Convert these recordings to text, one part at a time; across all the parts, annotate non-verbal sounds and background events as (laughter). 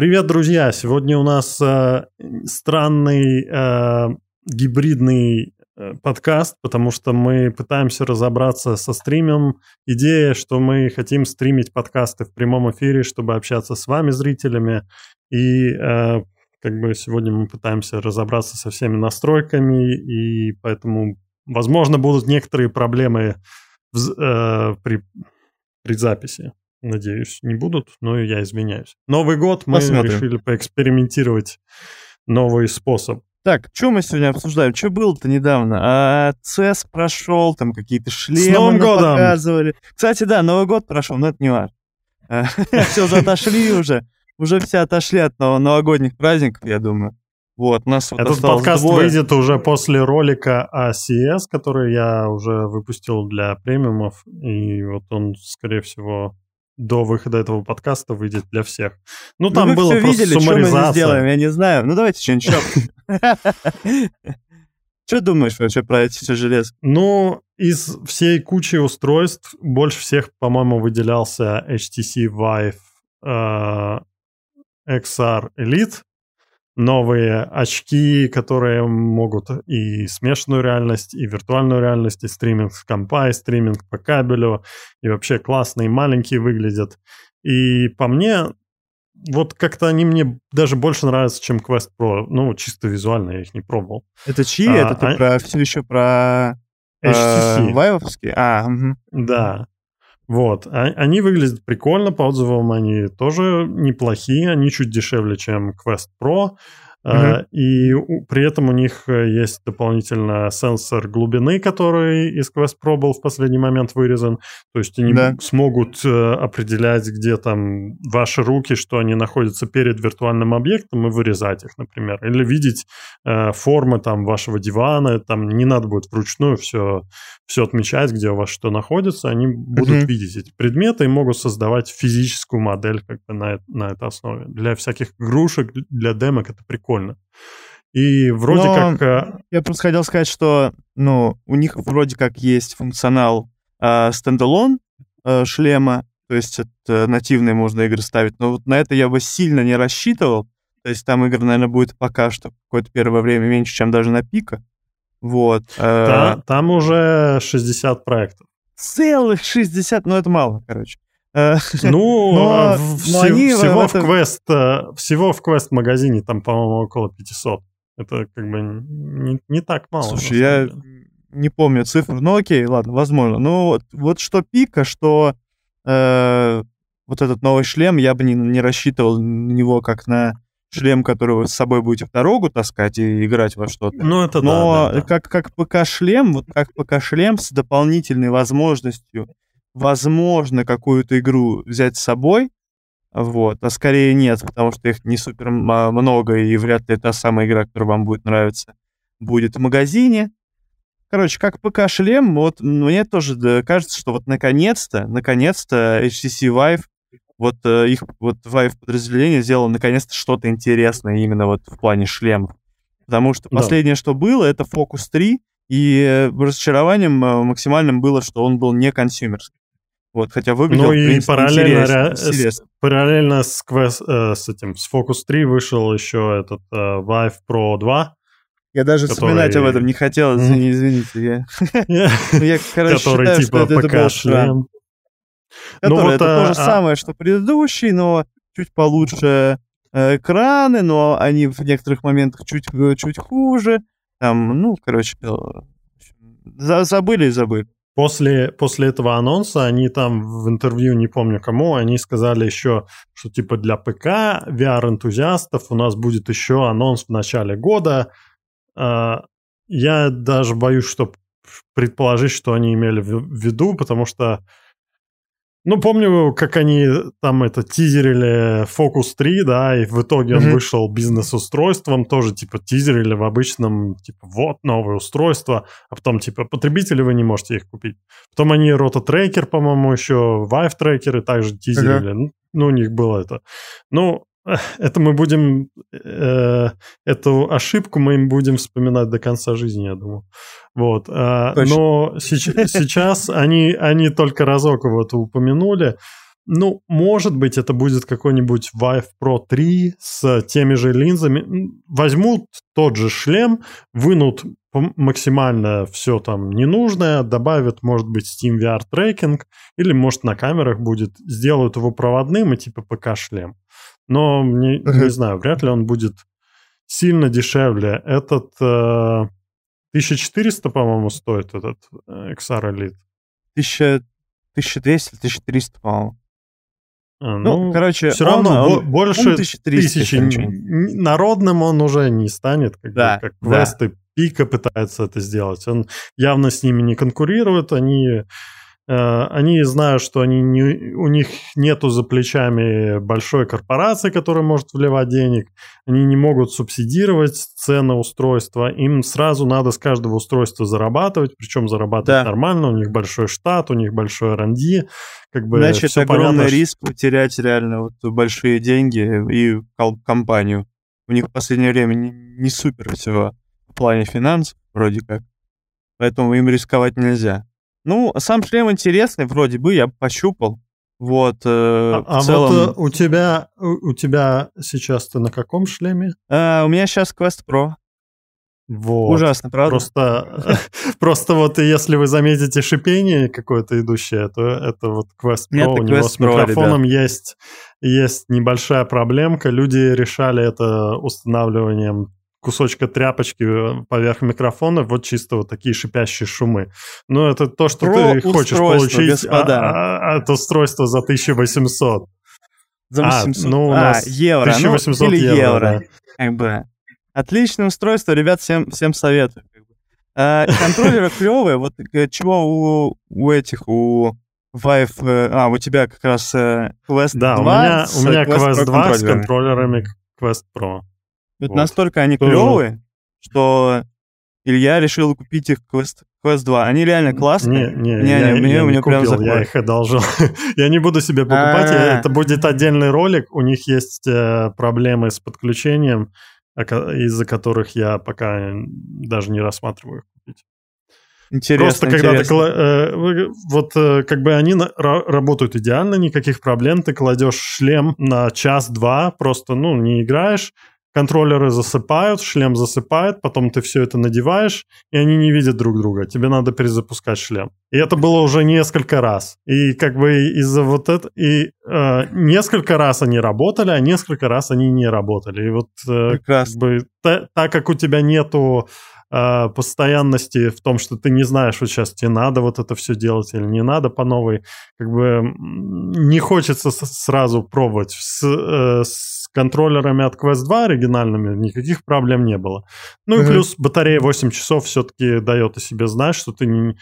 Привет, друзья! Сегодня у нас э, странный э, гибридный э, подкаст, потому что мы пытаемся разобраться со стримом. Идея, что мы хотим стримить подкасты в прямом эфире, чтобы общаться с вами, зрителями. И э, как бы сегодня мы пытаемся разобраться со всеми настройками, и поэтому, возможно, будут некоторые проблемы в, э, при, при записи. Надеюсь, не будут, но я извиняюсь. Новый год мы Посмотрим. решили поэкспериментировать новый способ. Так, что мы сегодня обсуждаем? Что было-то недавно? А, CES прошел, там какие-то шлемы С Новым годом! показывали. Кстати, да, Новый год прошел, но это не важно. А, (laughs) все уже отошли уже. Уже все отошли от новогодних праздников, я думаю. Вот, нас вот Этот подкаст двое. выйдет уже после ролика о CS, который я уже выпустил для премиумов, и вот он, скорее всего, до выхода этого подкаста выйдет для всех. Ну, ну там ну, было просто видели, суммаризация. Что мы сделаем, я не знаю. Ну, давайте что-нибудь (laughs) Что думаешь вообще про эти все железки? Ну, из всей кучи устройств больше всех, по-моему, выделялся HTC Vive э, XR Elite новые очки, которые могут и смешанную реальность, и виртуальную реальность, и стриминг с компа, и стриминг по кабелю, и вообще классные, маленькие выглядят. И по мне, вот как-то они мне даже больше нравятся, чем Quest Pro. Ну, чисто визуально я их не пробовал. Это чьи? А, Это ты а... про, все еще про HTC. Э, А, угу. Да. Вот, а, они выглядят прикольно, по отзывам они тоже неплохие, они чуть дешевле, чем Quest Pro, Uh-huh. И при этом у них э, есть дополнительно сенсор глубины, который из Quest Pro был в последний момент вырезан. То есть они да. смогут э, определять, где там ваши руки, что они находятся перед виртуальным объектом, и вырезать их, например. Или видеть э, формы там вашего дивана. Там не надо будет вручную все, все отмечать, где у вас что находится. Они будут uh-huh. видеть эти предметы и могут создавать физическую модель как бы на, на этой основе. Для всяких игрушек, для демок это прикольно прикольно. И вроде Но как... Э, я просто хотел сказать, что ну, у них вроде как есть функционал э, стендалон э, шлема, то есть это нативные можно игры ставить, но вот на это я бы сильно не рассчитывал. То есть там игр, наверное, будет пока что какое-то первое время меньше, чем даже на пика. Вот. Э, да, там уже 60 проектов. Целых 60, ну это мало, короче. Э, ну, но, а в, но они всего в, это... в Quest, э, всего в Quest магазине там, по-моему, около 500. Это как бы не, не так мало. Слушай, я не помню цифру, ну окей, ладно, возможно. Ну вот, вот что пика, что э, вот этот новый шлем, я бы не, не рассчитывал на него как на шлем, который вы с собой будете в дорогу таскать и играть во что-то. Ну, это Но да, да, да. как, как ПК-шлем, вот как ПК-шлем с дополнительной возможностью возможно какую-то игру взять с собой, вот, а скорее нет, потому что их не супер много, и вряд ли та самая игра, которая вам будет нравиться, будет в магазине. Короче, как ПК-шлем, вот мне тоже да, кажется, что вот наконец-то, наконец-то HTC Vive, вот э, их вот Vive подразделение сделало наконец-то что-то интересное именно вот в плане шлемов. Потому что да. последнее, что было, это Focus 3, и э, разочарованием э, максимальным было, что он был не консюмерский. Вот, хотя выглядел, ну, и принципе, параллельно, интерес, с, параллельно с, Quest, э, с этим, с Focus 3 вышел еще этот э, Vive Pro 2. Я даже который... вспоминать об этом не хотел, извини, извините. Я, (laughs) я короче, который считаю, типа что это был шлем. Который, ну, вот, это а, то же самое, что предыдущий, но чуть получше э, экраны, но они в некоторых моментах чуть, э, чуть хуже. Там, ну, короче, забыли и забыли. После, после этого анонса они там в интервью, не помню кому, они сказали еще, что типа для ПК VR-энтузиастов у нас будет еще анонс в начале года. А, я даже боюсь, что предположить, что они имели в виду, потому что ну, помню, как они там это тизерили Focus 3, да, и в итоге он mm-hmm. вышел бизнес-устройством, тоже типа тизерили в обычном, типа, вот новое устройство, а потом, типа, потребители вы не можете их купить. Потом они Roto-Tracker, по-моему, еще Vive Tracker также тизерили. Mm-hmm. Ну, у них было это. Ну, это мы будем, э, эту ошибку мы им будем вспоминать до конца жизни, я думаю. Вот. Э, но сейчас, сейчас они, они только разок вот упомянули. Ну, может быть, это будет какой-нибудь Vive Pro 3 с теми же линзами. Возьмут тот же шлем, вынут максимально все там ненужное, добавят, может быть, Steam VR трекинг, или, может, на камерах будет, сделают его проводным и типа ПК-шлем. Но не, не знаю, вряд ли он будет сильно дешевле. Этот э, 1400, по-моему, стоит этот э, XR Elite. 1000, 1200, 1300, по-моему. А, ну, ну, короче, все он, равно он, больше тысячи народным он уже не станет, как, да, как да. квесты Пика пытается это сделать. Он явно с ними не конкурирует, они они знают, что они не, у них нету за плечами большой корпорации, которая может вливать денег. Они не могут субсидировать цены устройства. Им сразу надо с каждого устройства зарабатывать, причем зарабатывать да. нормально. У них большой штат, у них большой R&D. Как бы Значит, огромный понятно, риск потерять реально вот большие деньги и компанию. У них в последнее время не, не супер всего в плане финансов, вроде как. Поэтому им рисковать нельзя. Ну, сам шлем интересный, вроде бы, я пощупал. Вот, э, а, а целом... вот э, у тебя, у, у тебя сейчас ты на каком шлеме? А, у меня сейчас Quest Pro. Вот. Ужасно, правда? Просто, (laughs) (laughs) просто вот если вы заметите шипение какое-то идущее, то это вот Quest Pro. Нет, у него Quest с микрофоном Pro, есть, есть небольшая проблемка. Люди решали это устанавливанием кусочка тряпочки э, поверх микрофона, вот чисто вот такие шипящие шумы. Но это то, что Про ты хочешь получить а, а, от устройства за 1800. За 800. А, ну, у нас а, евро. 1800 ну, или евро. евро. Да. Как бы. Отличное устройство, ребят, всем, всем советую. А, контроллеры (laughs) клевые. Вот э, чего у, у этих, у Vive... Э, а, у тебя как раз Quest да, 2 у меня, у меня Quest 2 с контроллерами Quest Pro. Вот. Настолько они Тоже. клевые, что Илья решил купить их Quest, Quest 2. Они реально классные. Не, не, не, я, не, мне, я мне не прям купил, я их одолжил. (laughs) я не буду себе покупать, А-а-а. это будет отдельный ролик. У них есть э, проблемы с подключением, из-за которых я пока даже не рассматриваю купить. Интересно, Просто когда ты э, вот э, как бы они на, работают идеально, никаких проблем, ты кладешь шлем на час-два, просто ну не играешь, контроллеры засыпают, шлем засыпает, потом ты все это надеваешь, и они не видят друг друга. Тебе надо перезапускать шлем. И это было уже несколько раз. И как бы из-за вот этого... И э, несколько раз они работали, а несколько раз они не работали. И вот э, как бы та, так как у тебя нету э, постоянности в том, что ты не знаешь, вот сейчас тебе надо вот это все делать или не надо по новой, как бы не хочется сразу пробовать. С, э, с контроллерами от Quest 2 оригинальными никаких проблем не было. Ну mm-hmm. и плюс батарея 8 часов все-таки дает о себе знать, что ты не...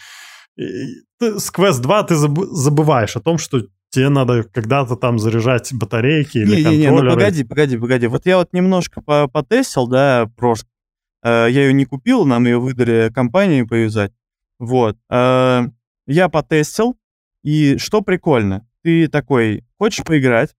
Ты, с Quest 2 ты забываешь о том, что тебе надо когда-то там заряжать батарейки или не, контроллеры. Не, не, ну погоди, погоди, погоди. Вот я вот немножко потестил, да, просто. Э, я ее не купил, нам ее выдали компании поюзать. Вот. Э, я потестил, и что прикольно, ты такой, хочешь поиграть,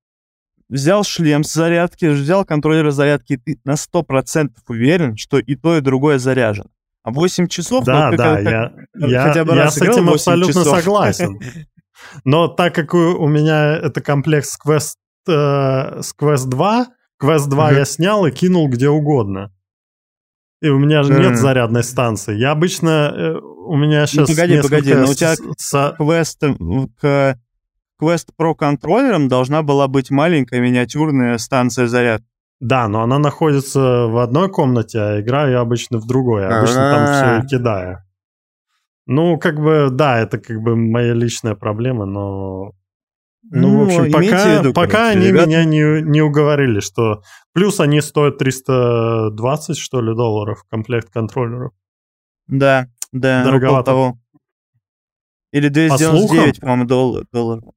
взял шлем с зарядки, взял контроллер зарядки, и ты на 100% уверен, что и то, и другое заряжен. А 8 часов... Да, ну, да, как, я, я, хотя бы я с этим абсолютно часов. согласен. (laughs) Но так как у, у меня это комплекс Quest, э, с Quest 2, Quest 2 uh-huh. я снял и кинул где угодно. И у меня же нет зарядной станции. Я обычно... Э, у меня сейчас ну, погоди, погоди, но у тебя с... Quest к Quest Pro контроллером должна была быть маленькая миниатюрная станция заряд. Да, но она находится в одной комнате, а играю я обычно в другой. Обычно там все и кидаю. Ну, как бы, да, это как бы моя личная проблема, но... Ну, ну в общем, пока, виду, пока короче, они ребят... меня не, не уговорили, что... Плюс они стоят 320, что ли, долларов комплект контроллеров. Да, да, Дороговато. того. Или 299, по по-моему, долларов.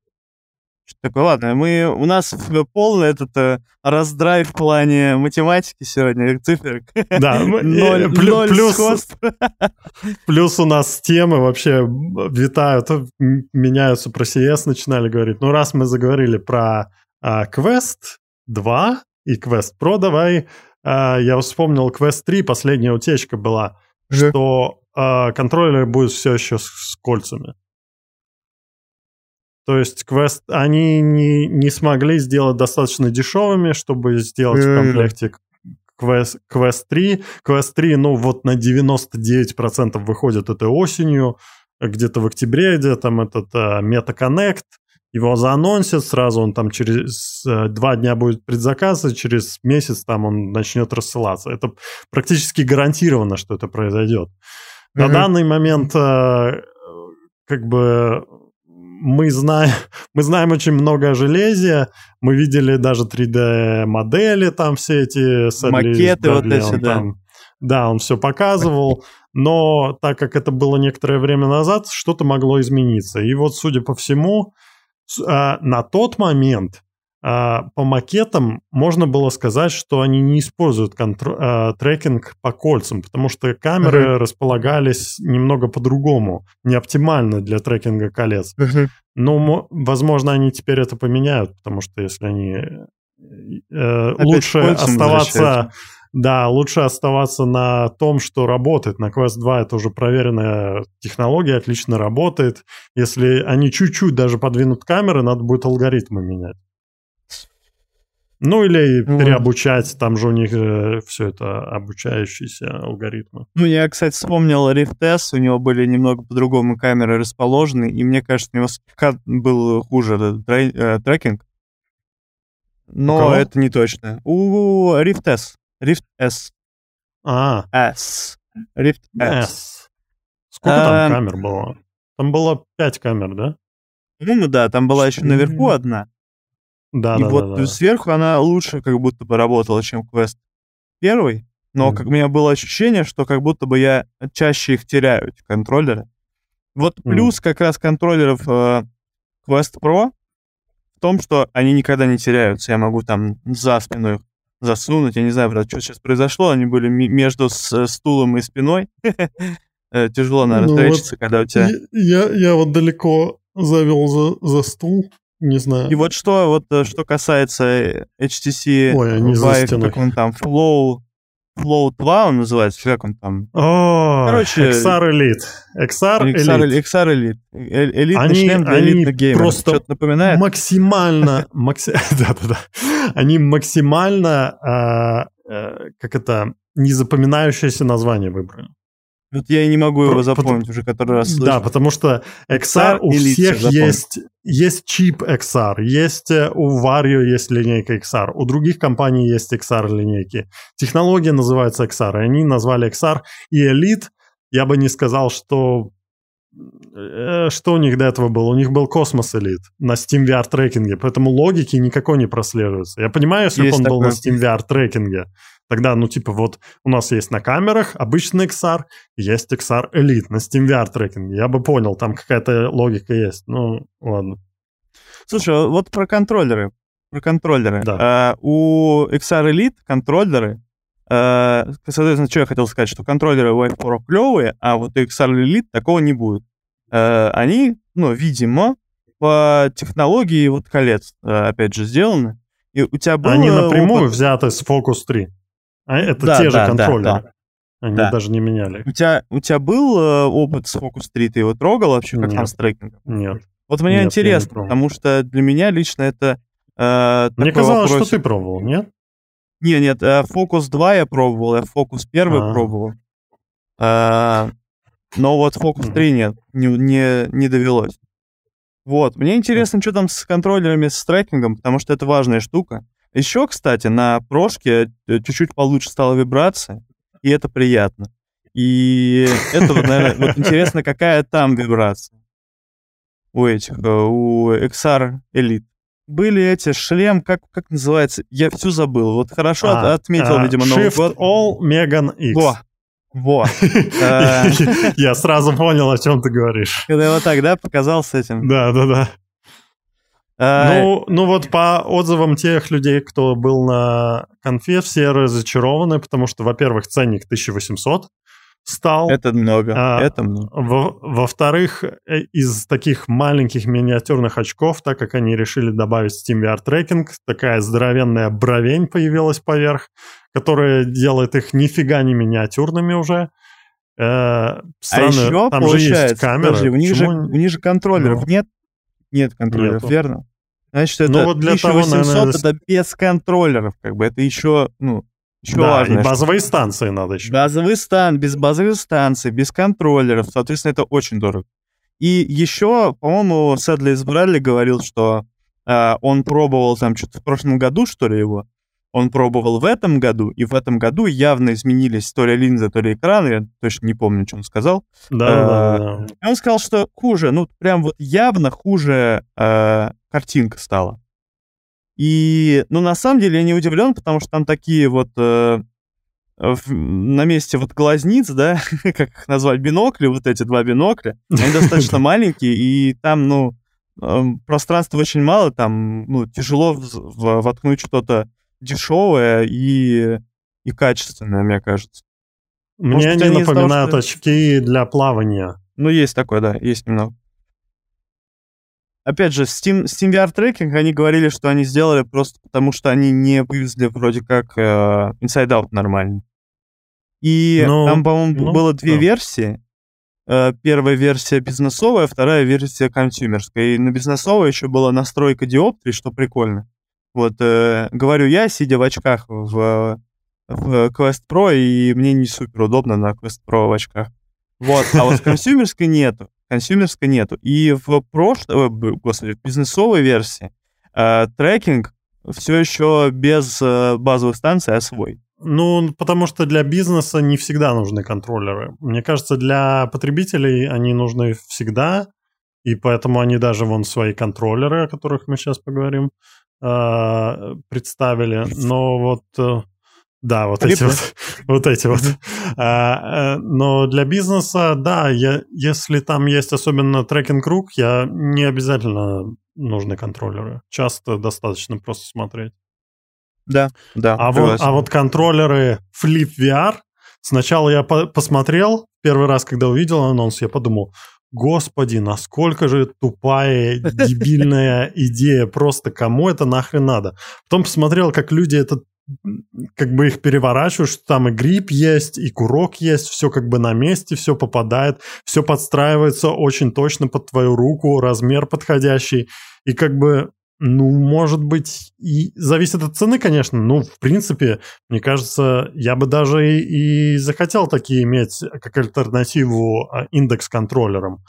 Что такое? Ладно, мы, у нас полный этот э, раздрайв в плане математики сегодня, цифр. Да, (laughs) ноль, плюс, плюс, (laughs) плюс у нас темы вообще витают, меняются, про CS начинали говорить. Ну, раз мы заговорили про а, Quest 2 и Quest Pro, давай, а, я вспомнил Quest 3, последняя утечка была, что а, контроллер будет все еще с, с кольцами. То есть квест, они не, не смогли сделать достаточно дешевыми, чтобы сделать в Э. комплекте Quest, Quest 3. Quest 3, ну вот на 99% выходит этой осенью, где-то в октябре, где там этот uh, MetaConnect, его заанонсят, сразу он там через э, два дня будет предзаказ, и через месяц там он начнет рассылаться. Это практически гарантированно, что это произойдет. На Мгм. данный момент э, как бы мы знаем, (laughs) мы знаем очень много о железе, мы видели даже 3D-модели, там все эти... Макеты вот эти, да. там- да, он все показывал, но так как это было некоторое время назад, что-то могло измениться. И вот, судя по всему, а, на тот момент по макетам можно было сказать, что они не используют контр- а, трекинг по кольцам, потому что камеры располагались немного по-другому, не оптимально для трекинга колец. Но, мо- возможно, они теперь это поменяют, потому что если они э, Опять лучше оставаться, да, лучше оставаться на том, что работает. На Quest 2 это уже проверенная технология, отлично работает. Если они чуть-чуть даже подвинут камеры, надо будет алгоритмы менять. Ну или Вот. переобучать, там же у них все это обучающиеся алгоритмы. Ну, я, кстати, вспомнил Rift S, у него были немного по-другому камеры расположены, и мне кажется, у него слегка был хуже этот трей- э, трекинг. Но это не точно. У Rift S. Rift S. А, S. Rift S. S. Сколько там Эм. камер было? Там было 5 камер, да? По-моему, да, там была еще наверху одна. Да, и да, вот да, да. сверху она лучше как будто бы работала, чем квест первый. Но Мгм. как у меня было ощущение, что как будто бы я чаще их теряю, эти контроллеры. Вот Мгм. плюс как раз контроллеров э, Quest Pro в том, что они никогда не теряются. Я могу там за спину их засунуть. Я не знаю, брат, что сейчас произошло. Они были между с- стулом и спиной. (laughs) Э, Тяжело, наверное, Ну вот когда у тебя... Я, я вот далеко завел за, за стул, не знаю. И вот что, вот э, что касается э, HTC Ой, Vive, как он там, Flow, Flow 2 он называется, как он там? О, Короче, XR Elite. XR XR, Elite. XR Elite. Элитный Они- шлем для элитных геймеров. просто Что-то напоминает? Максимально, (laughs) макси- (laughs) да-да-да. Они максимально, а, э, как это, незапоминающееся название выбрали. Вот я и не могу его Про- запомнить уже который раз Да, слышу. потому что XR у Elite всех запомни. есть, есть чип XR, есть э, у Vario есть линейка XR, у других компаний есть XR линейки. Технология называется XR, и они назвали XR и Elite. Я бы не сказал, что что у них до этого было? У них был Cosmos Elite на Steam VR трекинге, поэтому логики никакой не прослеживается. Я понимаю, если бы он был на. Steam VR трекинге, тогда, ну, типа, вот у нас есть на камерах обычный XR, есть XR Elite на Steam VR трекинге. Я бы понял, там какая-то логика есть. Ну, ладно. Слушай, а вот про контроллеры. Про контроллеры. Да. А, у XR Elite контроллеры, а, соответственно, что я хотел сказать, что контроллеры Vive Pro клевые, а вот у XR Elite такого не будет. А, они, ну, видимо, по технологии вот колец, а, опять же, сделаны. И у тебя был Они э, напрямую опыт- взяты с Focus 3. А это Да, те же да, да, контроллеры. да. Они Да. даже не меняли. У тебя, у тебя был э, опыт с Focus 3, ты его трогал вообще, как Нет. там с трекингом? Нет. Вот мне Нет, интересно, потому что для меня лично это э, Мне казалось, вопрос- что ты пробовал, нет? Не, нет, э, Focus 2 я пробовал, я Focus 1 А. пробовал. Но вот Focus Мгм. 3 нет, не, не, не довелось. Вот, мне интересно, что там с контроллерами, с трекингом, потому что это важная штука. Еще, кстати, на прошке э, чуть-чуть получше стала вибрация, и это приятно. И это, вот, наверное, вот интересно, какая там вибрация у этих, э, у XR Elite. Были эти шлем, как, как называется? Я все забыл. Вот хорошо от- А, отметил, а, видимо, Новый Shift год. All Megan X. Во, во. (laughs) Э. Я сразу понял, о чем ты говоришь. Когда вот так, да, показал с этим. Да, да, да. А, Ну, ну вот по отзывам тех людей, кто был на конфе, все разочарованы, потому что, во-первых, ценник 1800 стал. Это много, а, это много. Во- Во-вторых, э, из таких маленьких миниатюрных очков, так как они решили добавить Steam VR трекинг, такая здоровенная бровень появилась поверх, которая делает их нифига не миниатюрными уже. Э, А странно, еще там же есть получается, камера. подожди, у них, же, у них же контроллеров Ну. нет. Нет контроллеров, Нету. верно? Значит, это Ну, вот для того, 1800 наверное, это без контроллеров, как бы. Это еще, ну, еще да, важно. и базовые станции надо еще. Базовый стан, без базовых станций, без контроллеров, соответственно, это очень дорого. И еще, по-моему, Сэдли из Брэдли говорил, что э, он пробовал там что-то в прошлом году, что ли, его. Он пробовал в этом году, и в этом году явно изменились то ли линзы, то ли экраны, я точно не помню, что он сказал. Да, да, А, да. И он сказал, что хуже, ну, прям вот явно хуже э, картинка стала. И, ну, на самом деле я не удивлен, потому что там такие вот э, в- на месте вот глазниц, да, (laughs) как их назвать, бинокли, вот эти два бинокля, они (laughs) достаточно маленькие, и там, ну, эм, пространства очень мало, там, ну, тяжело вз- в- воткнуть что-то дешевое и, и качественное, мне кажется. Мне может они из-за того, напоминают что- очки для плавания. Ну, есть такое, да, есть немного. Опять же, Steam, Steam VR трекинг, они говорили, что они сделали просто потому, что они не вывезли вроде как э, Inside Out нормально. И Ну, там, по-моему, ну, было две да. версии. Э, первая версия бизнесовая, вторая версия консюмерская. И на бизнесовой еще была настройка диоптрий, что прикольно. Вот, э, говорю я, сидя в очках в, в Quest Pro, и мне не супер удобно на Quest Pro в очках. Вот, а вот (laughs) консюмерской нету. Консюмерской нету. И в прошлой, господи, в бизнесовой версии э, трекинг все еще без э, базовой станции, а свой. Ну, потому что для бизнеса не всегда нужны контроллеры. Мне кажется, для потребителей они нужны всегда, и поэтому они даже вон свои контроллеры, о которых мы сейчас поговорим, э, представили. (laughs) Но вот, э, да, вот эти Прикольно. вот, (laughs) вот эти вот. А, э, Но для бизнеса, да, я, если там есть особенно трекинг-круг, я не обязательно нужны контроллеры. Часто достаточно просто смотреть. Да, да. А вот, а вот контроллеры Flip VR, сначала я по- посмотрел, первый раз, когда увидел анонс, я подумал, господи, насколько же тупая, дебильная (laughs) идея, просто кому это нахрен надо? Потом посмотрел, как люди это м, как бы их переворачивают, что там и грипп есть, и курок есть, все как бы на месте, все попадает, все подстраивается очень точно под твою руку, размер подходящий, и как бы ну, может быть, и зависит от цены, конечно. Ну, в принципе, мне кажется, я бы даже и, и захотел такие иметь как альтернативу а, индекс-контроллерам.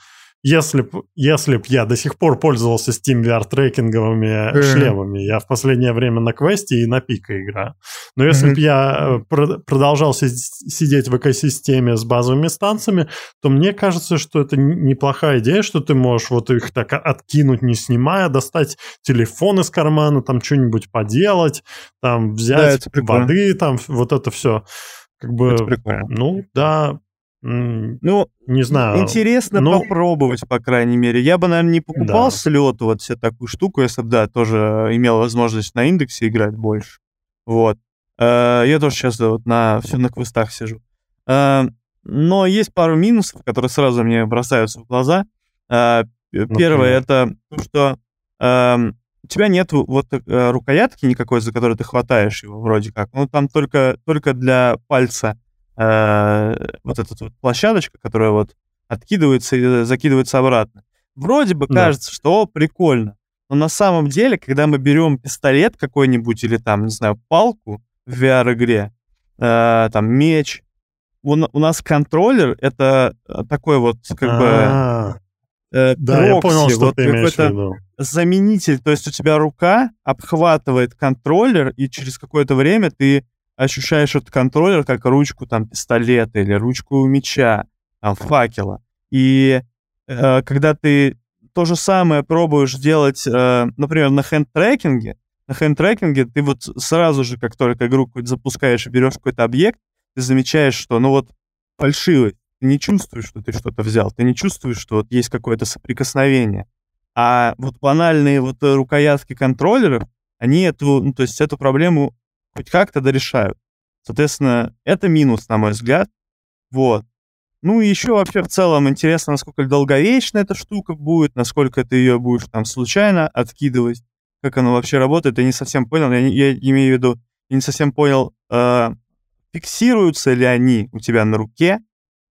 Если б, если б я до сих пор пользовался Steam VR трекинговыми шлемами, я в последнее время на квесте и на пика играю. Но если Мгм. бы я э, про- продолжал си- сидеть в экосистеме с базовыми станциями, то мне кажется, что это неплохая идея, что ты можешь вот их так откинуть, не снимая, достать телефон из кармана, там что-нибудь поделать, там Да, взять прикольно. воды, там вот это все. Как бы, ну, да, Ну, не знаю. интересно ну- попробовать, по крайней мере. Я бы, наверное, не покупал Да. с лету вот все такую штуку, если бы, да, тоже имел возможность на индексе играть больше. Вот. Э, Я тоже сейчас вот на все на квестах сижу. Э, Но есть пару минусов, которые сразу мне бросаются в глаза. Э, Первое это то, что эм, у тебя нет вот рукоятки никакой, за которую ты хватаешь его вроде как. Ну, там только, только для пальца э, вот эта вот площадочка, которая вот откидывается и закидывается обратно. Вроде бы Да. кажется, что о, прикольно. Но на самом деле, когда мы берем пистолет какой-нибудь или там, не знаю, палку в VR-игре, э, там меч, у, на- у нас контроллер это э, такой вот как бы А, э, Да, я понял, прокси, что вот ты имеешь в виду. заменитель, то есть у тебя рука обхватывает контроллер, и через какое-то время ты ощущаешь этот контроллер как ручку там пистолета или ручку меча, там факела. И э, когда ты то же самое пробуешь делать, э, например, на хенд-трекинге, на хенд-трекинге ты вот сразу же, как только игру запускаешь и берешь какой-то объект, ты замечаешь, что, ну вот, фальшивый, ты не чувствуешь, что ты что-то взял, ты не чувствуешь, что вот есть какое-то соприкосновение. А вот банальные вот э, рукоятки контроллеров, они эту, ну, то есть эту проблему хоть как-то дорешают. Соответственно, это минус, на мой взгляд. Вот. Ну и еще вообще в целом интересно, насколько долговечна эта штука будет, насколько ты ее будешь там случайно откидывать, как оно вообще работает. Я не совсем понял, я, я имею в виду, я не совсем понял, э, фиксируются ли они у тебя на руке,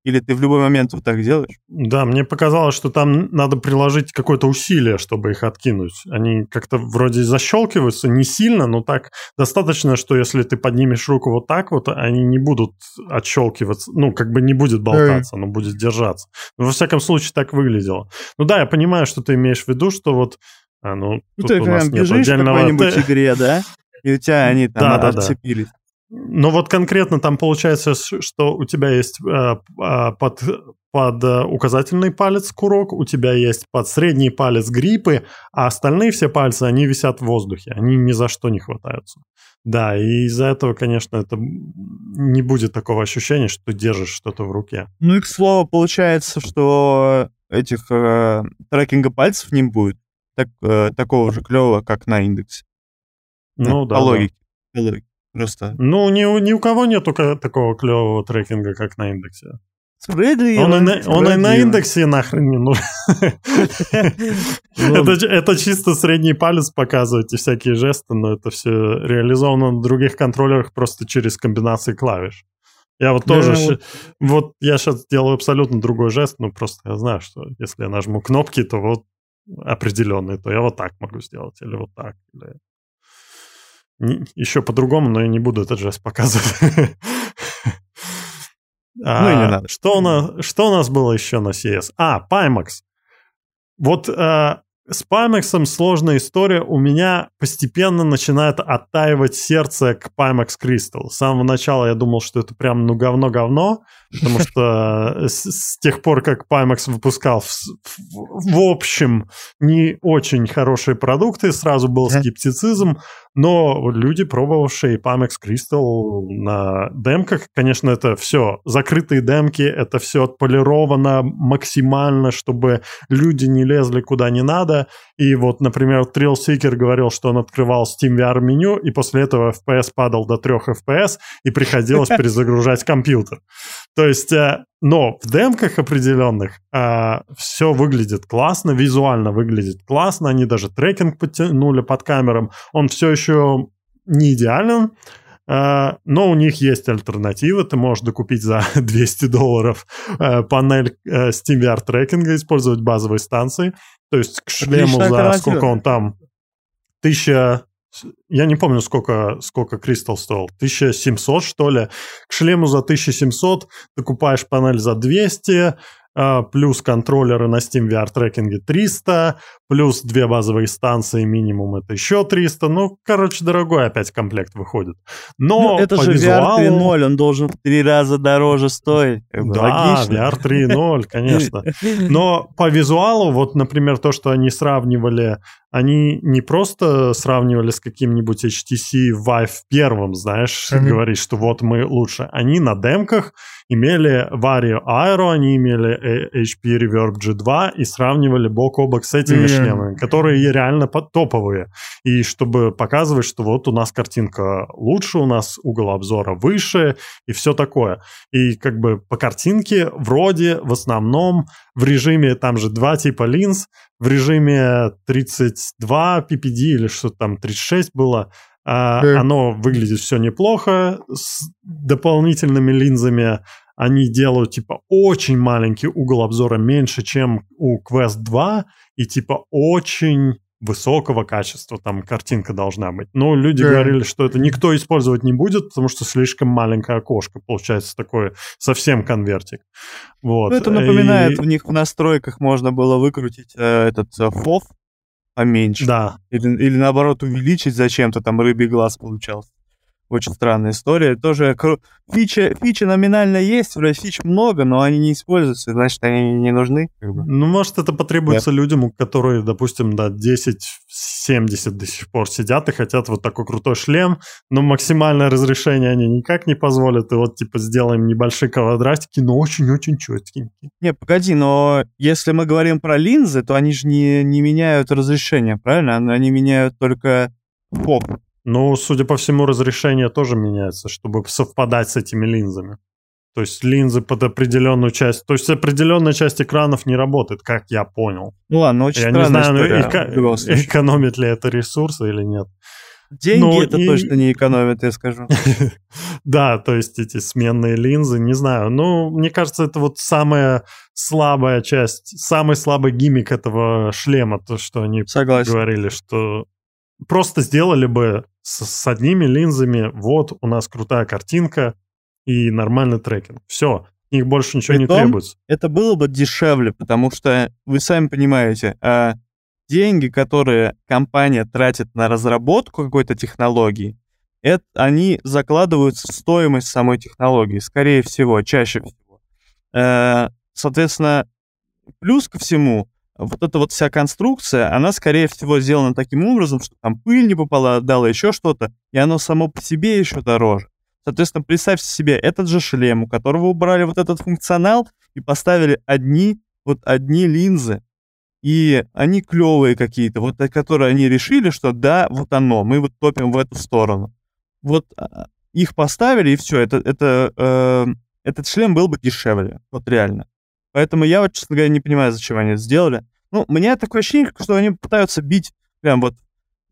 Или ты в любой момент вот так делаешь? Да, мне показалось, что там надо приложить какое-то усилие, чтобы их откинуть. Они как-то вроде защелкиваются не сильно, но так достаточно, что если ты поднимешь руку вот так вот, они не будут отщелкиваться, ну, как бы не будет болтаться, но будет держаться. Но, во всяком случае, так выглядело. Ну да, я понимаю, что ты имеешь в виду, что вот а, ну, ну ты прям бежишь в какой-нибудь (laughs) игре, да? И у тебя они там да, отцепились. Да. Но вот конкретно там получается, что у тебя есть э, э, под, под э, указательный палец курок, у тебя есть под средний палец гриппы, а остальные все пальцы, они висят в воздухе, они ни за что не хватаются. Да, и из-за этого, конечно, это не будет такого ощущения, что ты держишь что-то в руке. Ну и, к слову, получается, что этих э, трекинга пальцев не будет так, э, такого же клевого, как на индексе. Ну да. По логике. Да. По логике. Просто. Ну, ни, ни у кого нету такого клевого трекинга, как на индексе. Справедливо. Он, и на, он и на индексе нахрен не нужен. Ну. это, это чисто средний палец показывать и всякие жесты, но это все реализовано на других контроллерах просто через комбинации клавиш. Я вот тоже... Вот я сейчас делаю абсолютно другой жест, но просто я знаю, что если я нажму кнопки, то вот определенные, то я вот так могу сделать, или вот так, или еще по-другому, но я не буду этот жест показывать. (laughs) Ну и не надо. Что у нас, что у нас было еще на CS? А, Pimax. Вот а, с Pimax сложная история. У меня постепенно начинает оттаивать сердце к Pimax Crystal. С самого начала я думал, что это прям ну говно-говно, потому что с, с тех пор, как Pimax выпускал в, общем не очень хорошие продукты, сразу был скептицизм. Но люди, пробовавшие Pamex Crystal на демках, конечно, это все закрытые демки, это все отполировано максимально, чтобы люди не лезли куда не надо. И вот, например, Thrill Seeker говорил, что он открывал Steam VR меню, и после этого FPS падал до 3 FPS, и приходилось (laughs) перезагружать компьютер. То есть, э, но в демках определенных а, все выглядит классно, визуально выглядит классно, они даже трекинг подтянули под камерам, он все еще не идеален, а, но у них есть альтернатива. Ты можешь докупить за (laughs) 200 долларов панель а, SteamVR трекинга, использовать базовые станции. То есть к шлему за сколько он там? Тысяча я не помню, сколько, сколько Crystal стоил. 1700, что ли? К шлему за 1700 ты купаешь панель за 200, а, плюс контроллеры на Steam VR трекинге 300, плюс две базовые станции минимум это еще 300. Ну, короче, дорогой опять комплект выходит. Но ну, это по же визуалу... VR 3.0, он должен в три раза дороже стоить. Да, Логично. VR 3.0, конечно. (laughs) Но по визуалу, вот, например, то, что они сравнивали они не просто сравнивали с каким-нибудь HTC Vive первым, знаешь, mm-hmm. говорить, что вот мы лучше. Они на демках имели Vario Aero, они имели HP Reverb G2 и сравнивали бок о бок с этими mm-hmm. шлемами, которые реально топовые. И чтобы показывать, что вот у нас картинка лучше, у нас угол обзора выше и все такое. И как бы по картинке вроде в основном в режиме, там же два типа линз, в режиме 32 PPD или что-то там 36 было, а, mm. оно выглядит все неплохо с дополнительными линзами. Они делают типа очень маленький угол обзора, меньше, чем у Quest 2, и типа очень высокого качества там картинка должна быть. Но люди yeah. говорили, что это никто использовать не будет, потому что слишком маленькое окошко. Получается такой совсем конвертик. Вот. Ну, это напоминает, и... в них в настройках можно было выкрутить э, этот э, FOV поменьше. Да. Или, или наоборот увеличить зачем-то, там рыбий глаз получался. Очень странная история. Тоже фича, фича номинально есть, вроде фич много, но они не используются, значит, они не нужны. Как бы. Ну, может, это потребуется да. людям, у которых, допустим, до 10-70 до сих пор сидят и хотят вот такой крутой шлем, но максимальное разрешение они никак не позволят, и вот, типа, сделаем небольшие квадратики, но очень-очень четенькие. Не, погоди, но если мы говорим про линзы, то они же не, не меняют разрешение, правильно? Они меняют только фок. Ну, судя по всему, разрешение тоже меняется, чтобы совпадать с этими линзами. То есть линзы под определенную часть... То есть определенная часть экранов не работает, как я понял. Ну ладно, очень Я не знаю, ну, эко... экономит ли это ресурсы или нет. Деньги ну, это и... точно не экономит, я скажу. (laughs) Да, то есть эти сменные линзы, не знаю. Ну, мне кажется, это вот самая слабая часть, самый слабый гиммик этого шлема, то, что они Согласен. говорили, что просто сделали бы с, с одними линзами, вот у нас крутая картинка и нормальный трекинг. Все, их больше ничего Притом, не требуется. Это было бы дешевле, потому что вы сами понимаете, а деньги, которые компания тратит на разработку какой-то технологии, это, они закладываются в стоимость самой технологии, скорее всего, чаще всего. Э, соответственно, плюс ко всему, вот эта вот вся конструкция, она, скорее всего, сделана таким образом, что там пыль не попадала, еще что-то, и оно само по себе еще дороже. Соответственно, представьте себе этот же шлем, у которого убрали вот этот функционал и поставили одни, вот одни линзы. И они клевые какие-то, вот которые они решили, что да, вот оно, мы вот топим в эту сторону. Вот а, их поставили, и все, это, это, э, этот шлем был бы дешевле, вот реально. Поэтому я вот, честно говоря, не понимаю, зачем они это сделали. Ну, у меня такое ощущение, что они пытаются бить прям вот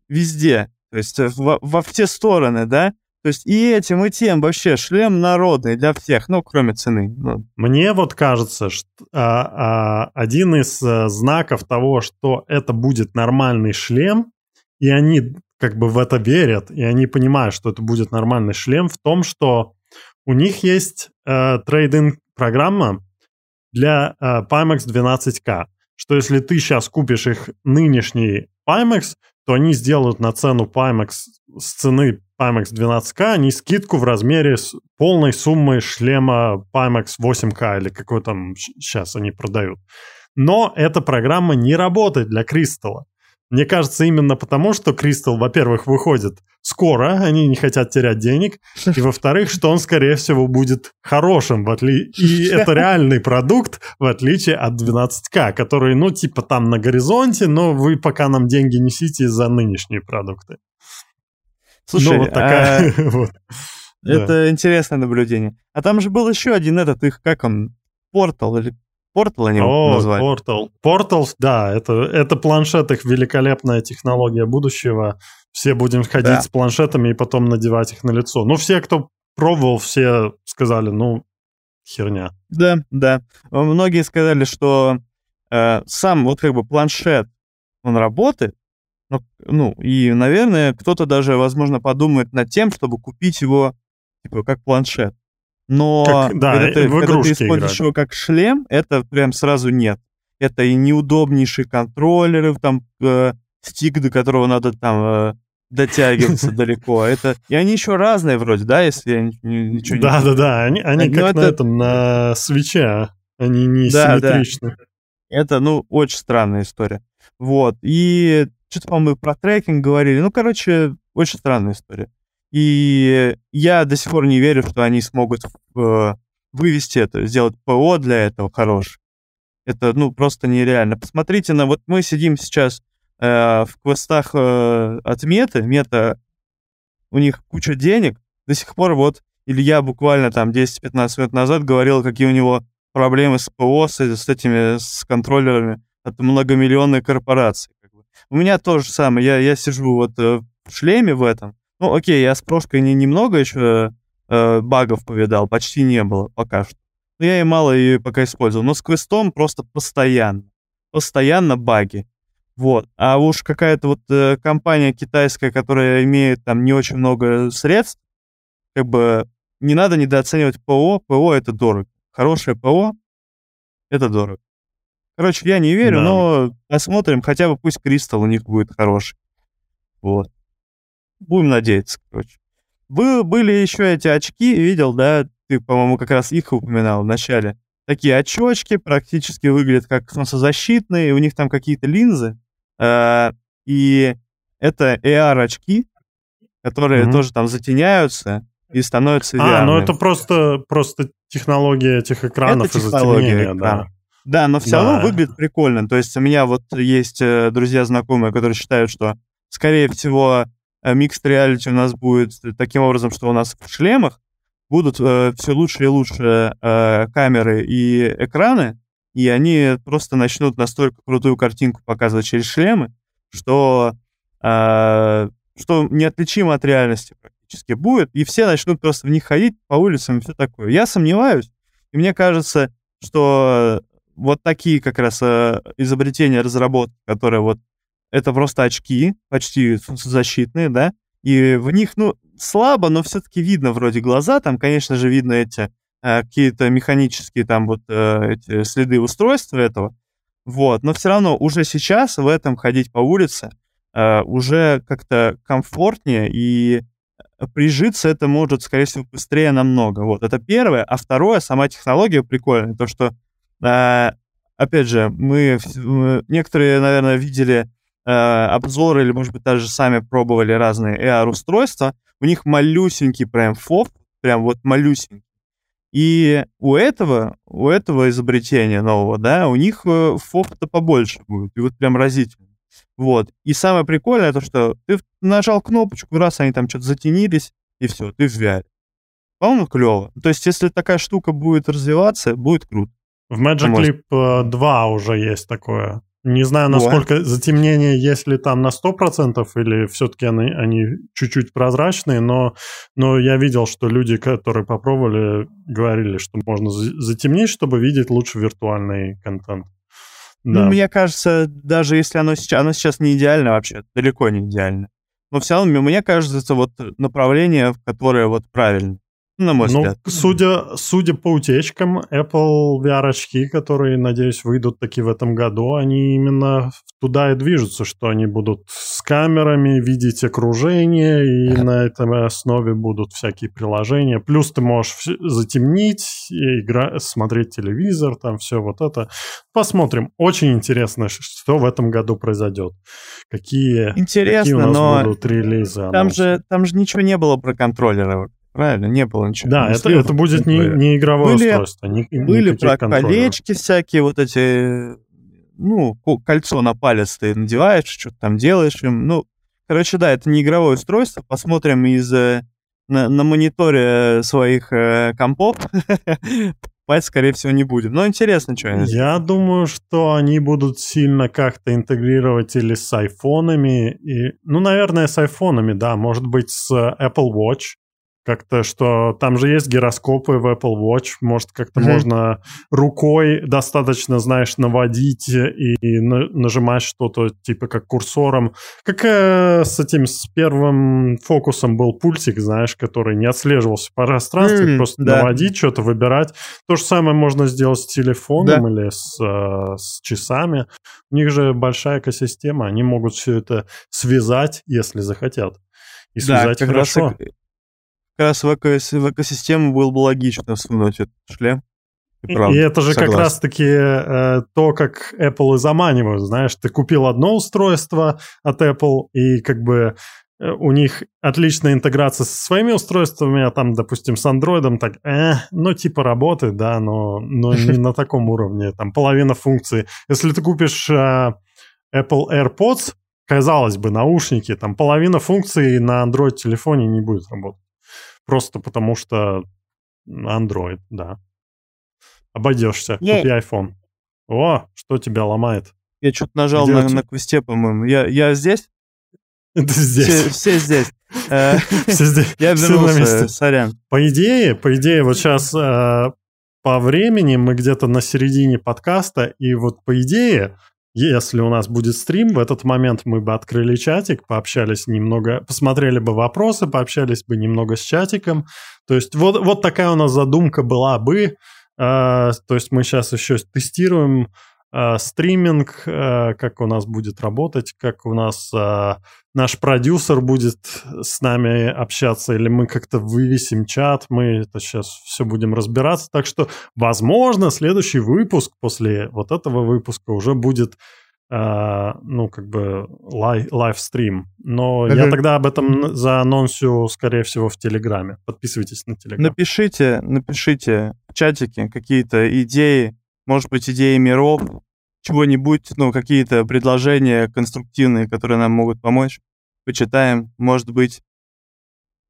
везде, то есть э, во, во все стороны, да? То есть и этим, и тем вообще шлем народный для всех, ну, кроме цены. Ну. Мне вот кажется, что а, а, один из а, знаков того, что это будет нормальный шлем, и они как бы в это верят, и они понимают, что это будет нормальный шлем, в том, что у них есть э, трейдинг-программа для э, Pimax 12K, что если ты сейчас купишь их нынешний Pimax, то они сделают на цену Pimax с цены Pimax 12K, они скидку в размере полной суммы шлема Pimax 8K или какой там сейчас они продают. Но эта программа не работает для Кристалла. Мне кажется, именно потому, что Кристалл, во-первых, выходит скоро, они не хотят терять денег, (laughs) и во-вторых, что он, скорее всего, будет хорошим, в отли... и (laughs) это реальный продукт, в отличие от 12К, который, ну, типа там на горизонте, но вы пока нам деньги несите за нынешние продукты. Слушай, ну, вот такая... А... (laughs) вот. Это да. интересное наблюдение. А там же был еще один этот, их, как он, портал или Портал они О, назвали. Портал. Портал, да, это, это планшет, их великолепная технология будущего. Все будем ходить да. с планшетами и потом надевать их на лицо. Ну, все, кто пробовал, все сказали, ну, херня. Да, да. Многие сказали, что э, сам вот как бы планшет, он работает, ну, ну, и, наверное, кто-то даже, возможно, подумает над тем, чтобы купить его, типа, как планшет. Но как, да, когда, ты, когда ты используешь играть. его как шлем, это прям сразу нет. Это и неудобнейшие контроллеры, там э, стик, до которого надо там э, дотягиваться (laughs) далеко. Это и они еще разные вроде, да, если я ничего не. Да, да, да, они, они ну, как на этом на свече, а. они не да, симметричны. Да. Это, ну, очень странная история. Вот. И что-то, по-моему, про трекинг говорили. Ну, короче, очень странная история. И я до сих пор не верю, что они смогут э, вывести это, сделать ПО для этого хорош. Это, ну, просто нереально. Посмотрите на... Вот мы сидим сейчас э, в квестах э, от Меты. Мета, у них куча денег. До сих пор вот Илья буквально там 10-15 минут назад говорил, какие у него проблемы с ПО, с, с этими, с контроллерами от многомиллионной корпорации. У меня то же самое. Я, я сижу вот э, в шлеме в этом, ну, окей, я с прошкой не, немного еще э, багов повидал, почти не было пока что. Но я и мало ее пока использовал. Но с квестом просто постоянно. Постоянно баги. Вот. А уж какая-то вот э, компания китайская, которая имеет там не очень много средств, как бы не надо недооценивать ПО. ПО — это дорого. Хорошее ПО — это дорого. Короче, я не верю, да. но посмотрим. Хотя бы пусть Кристалл у них будет хороший. Вот. Будем надеяться, короче. Вы, были еще эти очки, видел, да? Ты, по-моему, как раз их упоминал в начале. Такие очечки практически выглядят как солнцезащитные, у них там какие-то линзы. Э, и это AR-очки, которые mm-hmm. тоже там затеняются и становятся VR. А, ну это просто, просто технология этих экранов это и затемнения, да. Да, но все да. равно выглядит прикольно. То есть у меня вот есть э, друзья знакомые, которые считают, что, скорее всего, Mixed э, Reality у нас будет таким образом, что у нас в шлемах будут э, все лучше и лучше э, камеры и экраны, и они просто начнут настолько крутую картинку показывать через шлемы, что, э, что неотличимо от реальности практически будет, и все начнут просто в них ходить по улицам и все такое. Я сомневаюсь, и мне кажется, что вот такие как раз э, изобретения, разработки, которые вот это просто очки, почти солнцезащитные, да, и в них, ну, слабо, но все-таки видно вроде глаза, там, конечно же, видно эти э, какие-то механические там вот э, эти следы устройства этого, вот, но все равно уже сейчас в этом ходить по улице э, уже как-то комфортнее и э, прижиться это может, скорее всего, быстрее намного. Вот, это первое. А второе, сама технология прикольная, то, что, э, опять же, мы, мы некоторые, наверное, видели обзоры или, может быть, даже сами пробовали разные AR-устройства. У них малюсенький прям фоп, прям вот малюсенький. И у этого, у этого изобретения нового, да, у них э, фоп-то побольше будет, и вот прям разительно. Вот. И самое прикольное то, что ты нажал кнопочку, раз они там что-то затенились, и все, ты в VR. По-моему, клево. То есть, если такая штука будет развиваться, будет круто. В Magic Leap 2 э, уже есть такое. Не знаю, насколько вот. затемнение, есть ли там на 100% или все-таки они, они чуть-чуть прозрачные, но, но я видел, что люди, которые попробовали, говорили, что можно затемнить, чтобы видеть лучше виртуальный контент. Ну, да. Ну, мне кажется, даже если оно сейчас, оно сейчас не идеально вообще, далеко не идеально. Но все равно, мне кажется, это вот направление, которое вот правильно на мой ну, взгляд. Судя, судя по утечкам, Apple VR-очки, которые, надеюсь, выйдут таки в этом году, они именно туда и движутся, что они будут с камерами видеть окружение, и на этой основе будут всякие приложения. Плюс ты можешь затемнить, и игра, смотреть телевизор, там все вот это. Посмотрим. Очень интересно, что в этом году произойдет. Какие, интересно, какие у нас но будут релизы. Там же, там же ничего не было про контроллеры Правильно, не было ничего. Да, это, это будет не, не игровое были, устройство. Не, были про колечки всякие, вот эти, ну, кольцо на палец ты надеваешь, что-то там делаешь им. Ну, короче, да, это не игровое устройство. Посмотрим из э, на, на мониторе своих э, компов. (laughs) Покупать, скорее всего, не будем. Но интересно, что они Я думаю, что они будут сильно как-то интегрировать или с айфонами. И, ну, наверное, с айфонами, да. Может быть, с Apple Watch как-то, что там же есть гироскопы в Apple Watch, может, как-то mm-hmm. можно рукой достаточно, знаешь, наводить и, на, нажимать что-то, типа как курсором. Как э, с этим, с первым фокусом был пультик, знаешь, который не отслеживался по пространству, mm-hmm, просто да. наводить, что-то выбирать. То же самое можно сделать с телефоном да. или с, э, с часами. У них же большая экосистема, они могут все это связать, если захотят. И связать да, хорошо. Раз раз в, эко, в экосистему было бы логично всунуть этот шлем. И, правда, и это же согласен. как раз-таки э, то, как Apple и заманивают, знаешь, ты купил одно устройство от Apple, и как бы э, у них отличная интеграция со своими устройствами, а там, допустим, с Android так, э, ну, типа работает, да, но, но (laughs) не на таком уровне, там половина функций. Если ты купишь э, Apple AirPods, казалось бы, наушники, там половина функций на Android-телефоне не будет работать. Просто потому что Android, да. Обойдешься. Я... Купи iPhone. О, что тебя ломает? Я что-то нажал на, на квесте, по-моему. Я, я здесь? (laughs) Ты здесь. Все, все здесь. (laughs) Э, все здесь. (laughs) Я вернулся, сорян. По идее, по идее, вот сейчас э, по времени мы где-то на середине подкаста, и вот по идее если у нас будет стрим, в этот момент мы бы открыли чатик, пообщались немного, посмотрели бы вопросы, пообщались бы немного с чатиком. То есть вот, вот такая у нас задумка была бы. Э, то есть мы сейчас еще тестируем стриминг, э, как у нас будет работать, как у нас э, наш продюсер будет с нами общаться, или мы как-то вывесим чат, мы это сейчас все будем разбираться. Так что, возможно, следующий выпуск после вот этого выпуска уже будет ну, как бы лай, лайвстрим. Но uh-huh. я тогда об этом заанонсю, скорее всего, в Телеграме. Подписывайтесь на Телеграм. Напишите, напишите в чатике какие-то идеи, может быть, идеи миров, чего-нибудь, ну, какие-то предложения конструктивные, которые нам могут помочь. Почитаем, может быть,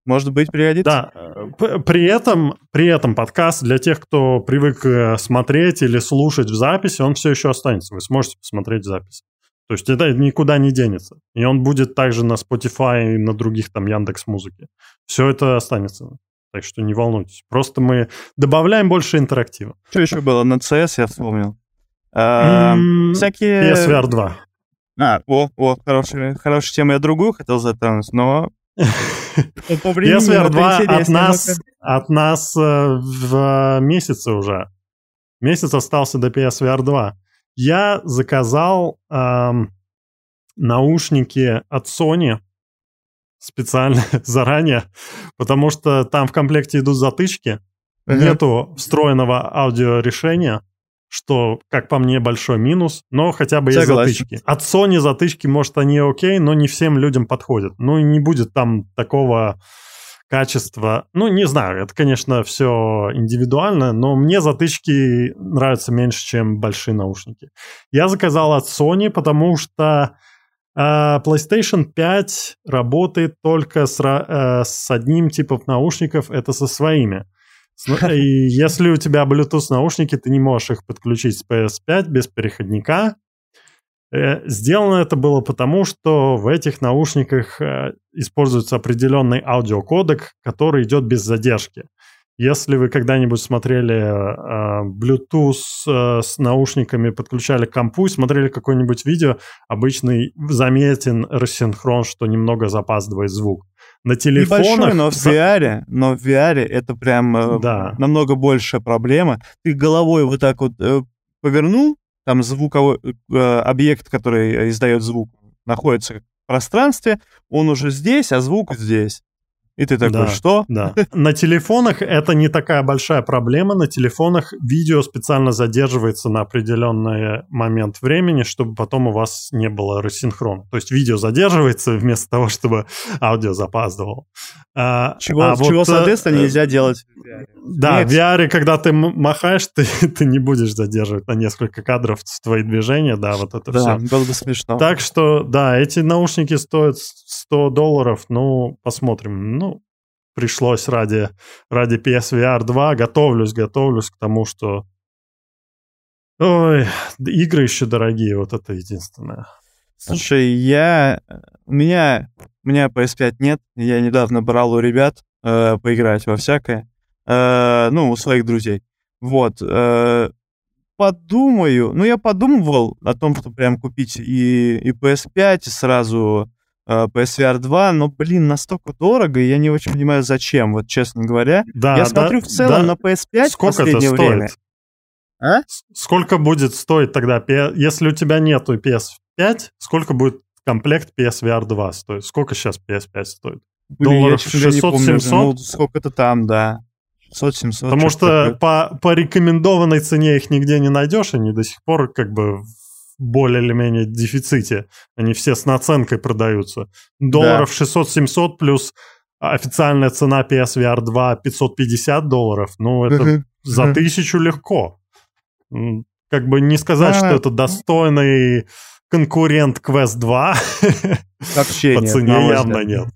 может быть, пригодится. Да, при этом, при этом подкаст для тех, кто привык э, смотреть или слушать в записи, он все еще останется. Вы сможете посмотреть запись. То есть это никуда не денется. И он будет также на Spotify и на других там Яндекс Музыке. Все это останется. Так что не волнуйтесь. Просто мы добавляем больше интерактива. Что еще было на CS, я вспомнил. А, всякие... PSVR 2. А, о, о, хорошая, хорошая тема. Я другую хотел затронуть, но... (laughs) PSVR 2 от нас, от нас э, в месяце уже. Месяц остался до PSVR 2. Я заказал эм, наушники от Sony специально (laughs) заранее, потому что там в комплекте идут затычки, uh-huh. нету встроенного аудиорешения, что, как по мне, большой минус, но хотя бы Согласен. есть затычки. От Sony затычки, может, они окей, но не всем людям подходят. Ну и не будет там такого качество. Ну, не знаю, это, конечно, все индивидуально, но мне затычки нравятся меньше, чем большие наушники. Я заказал от Sony, потому что э, PlayStation 5 работает только с, э, с одним типом наушников, это со своими. (laughs) И если у тебя Bluetooth наушники, ты не можешь их подключить с PS5 без переходника, Э, сделано это было потому, что в этих наушниках э, используется определенный аудиокодек, который идет без задержки. Если вы когда-нибудь смотрели э, Bluetooth с наушниками, подключали к компу и смотрели какое-нибудь видео, обычно заметен рассинхрон, что немного запаздывает звук. На телефонах... Небольшой, но в VR, но в VR это прям да. намного большая проблема. Ты головой вот так вот повернул, там звуковой э, объект, который издает звук, находится в пространстве, он уже здесь, а звук здесь. И ты такой, да, что? Да. (laughs) На телефонах это не такая большая проблема. На телефонах видео специально задерживается на определенный момент времени, чтобы потом у вас не было рассинхрона. То есть видео задерживается вместо того, чтобы аудио запаздывало. А, чего, а чего вот, э, соответственно, э, нельзя делать. Да, в VR, когда ты махаешь, ты, (laughs) ты не будешь задерживать на несколько кадров твои движения, да, вот это да, все. было бы смешно. Так что, да, эти наушники стоят 100 долларов, ну, посмотрим. Ну, пришлось ради, ради PSVR 2. Готовлюсь, готовлюсь к тому, что... Ой, игры еще дорогие, вот это единственное. Слушай, я... У меня, у меня PS5 нет. Я недавно брал у ребят э, поиграть во всякое. Э, ну, у своих друзей. Вот. Э, подумаю. Ну, я подумывал о том, что прям купить и, и PS5, и сразу PSVR 2, но, блин, настолько дорого, и я не очень понимаю, зачем, вот честно говоря. Да, я да, смотрю в целом да. на PS5 Сколько в последнее это стоит? время. А? Сколько будет стоить тогда, если у тебя нету PS5, сколько будет комплект PSVR 2 стоить? Сколько сейчас PS5 стоит? Блин, Долларов 600-700? Ну, сколько-то там, да. 600-700. Потому что по, по рекомендованной цене их нигде не найдешь, они до сих пор как бы более или менее дефиците. Они все с наценкой продаются. Долларов да. 600-700 плюс официальная цена PSVR 2 550 долларов. Ну, это uh-huh. за uh-huh. тысячу легко. Как бы не сказать, а, что это достойный конкурент Quest 2. Вообще (laughs) По цене явно нет.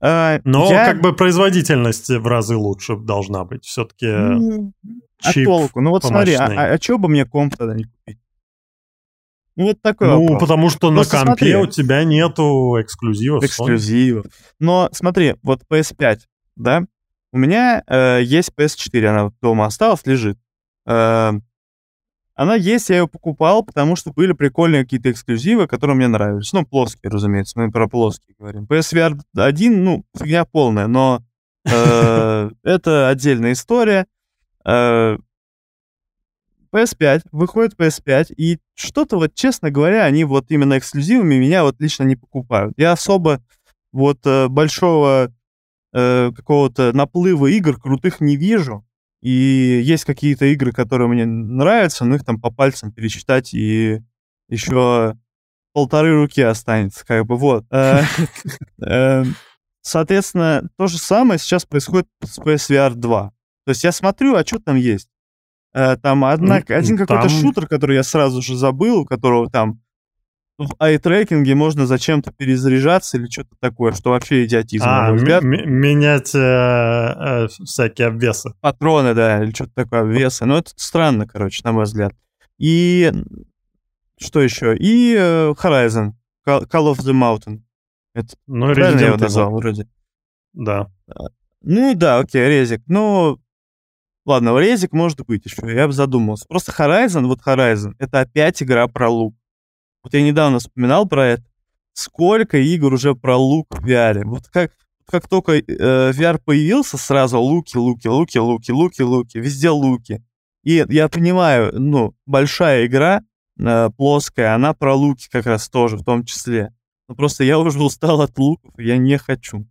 А, Но я... как бы производительность в разы лучше должна быть. Все-таки mm, а толку? Ну вот смотри, а, а, а что бы мне комп тогда не купить? Ну, вот такой Ну, вопрос. потому что Просто на компе смотри. у тебя нету эксклюзивов. Эксклюзивов. Но смотри, вот PS5, да, у меня э, есть PS4, она дома осталась, лежит. Э, она есть, я ее покупал, потому что были прикольные какие-то эксклюзивы, которые мне нравились. Ну, плоские, разумеется, мы про плоские говорим. PSVR 1, ну, фигня полная, но э, (laughs) это отдельная история. Э, PS5, выходит PS5, и что-то вот, честно говоря, они вот именно эксклюзивами меня вот лично не покупают. Я особо вот э, большого э, какого-то наплыва игр крутых не вижу. И есть какие-то игры, которые мне нравятся, но их там по пальцам пересчитать и еще полторы руки останется, как бы вот. Э, (laughs) э, соответственно, то же самое сейчас происходит с PSVR 2. То есть я смотрю, а что там есть? Э, там одна, один какой-то шутер, который я сразу же забыл, у которого там в айтрекинге можно зачем-то перезаряжаться или что-то такое, что вообще идиотизм, а, на мой взгляд. менять э, э, всякие обвесы. Патроны, да, или что-то такое, обвесы. Ну, это странно, короче, на мой взгляд. И что еще? И э, Horizon, Call of the Mountain. Это Ну, правильно я его Resident Evil. назвал вроде? Да. Ну да, окей, резик. Ну, ладно, резик может быть еще, я бы задумался. Просто Horizon, вот Horizon, это опять игра про лук. Вот я недавно вспоминал про это. Сколько игр уже про лук в VR. Вот как, как только э, VR появился, сразу луки, луки, луки, луки, луки, луки, везде луки. И я понимаю, ну, большая игра, э, плоская, она про луки как раз тоже в том числе. Но просто я уже устал от луков, я не хочу.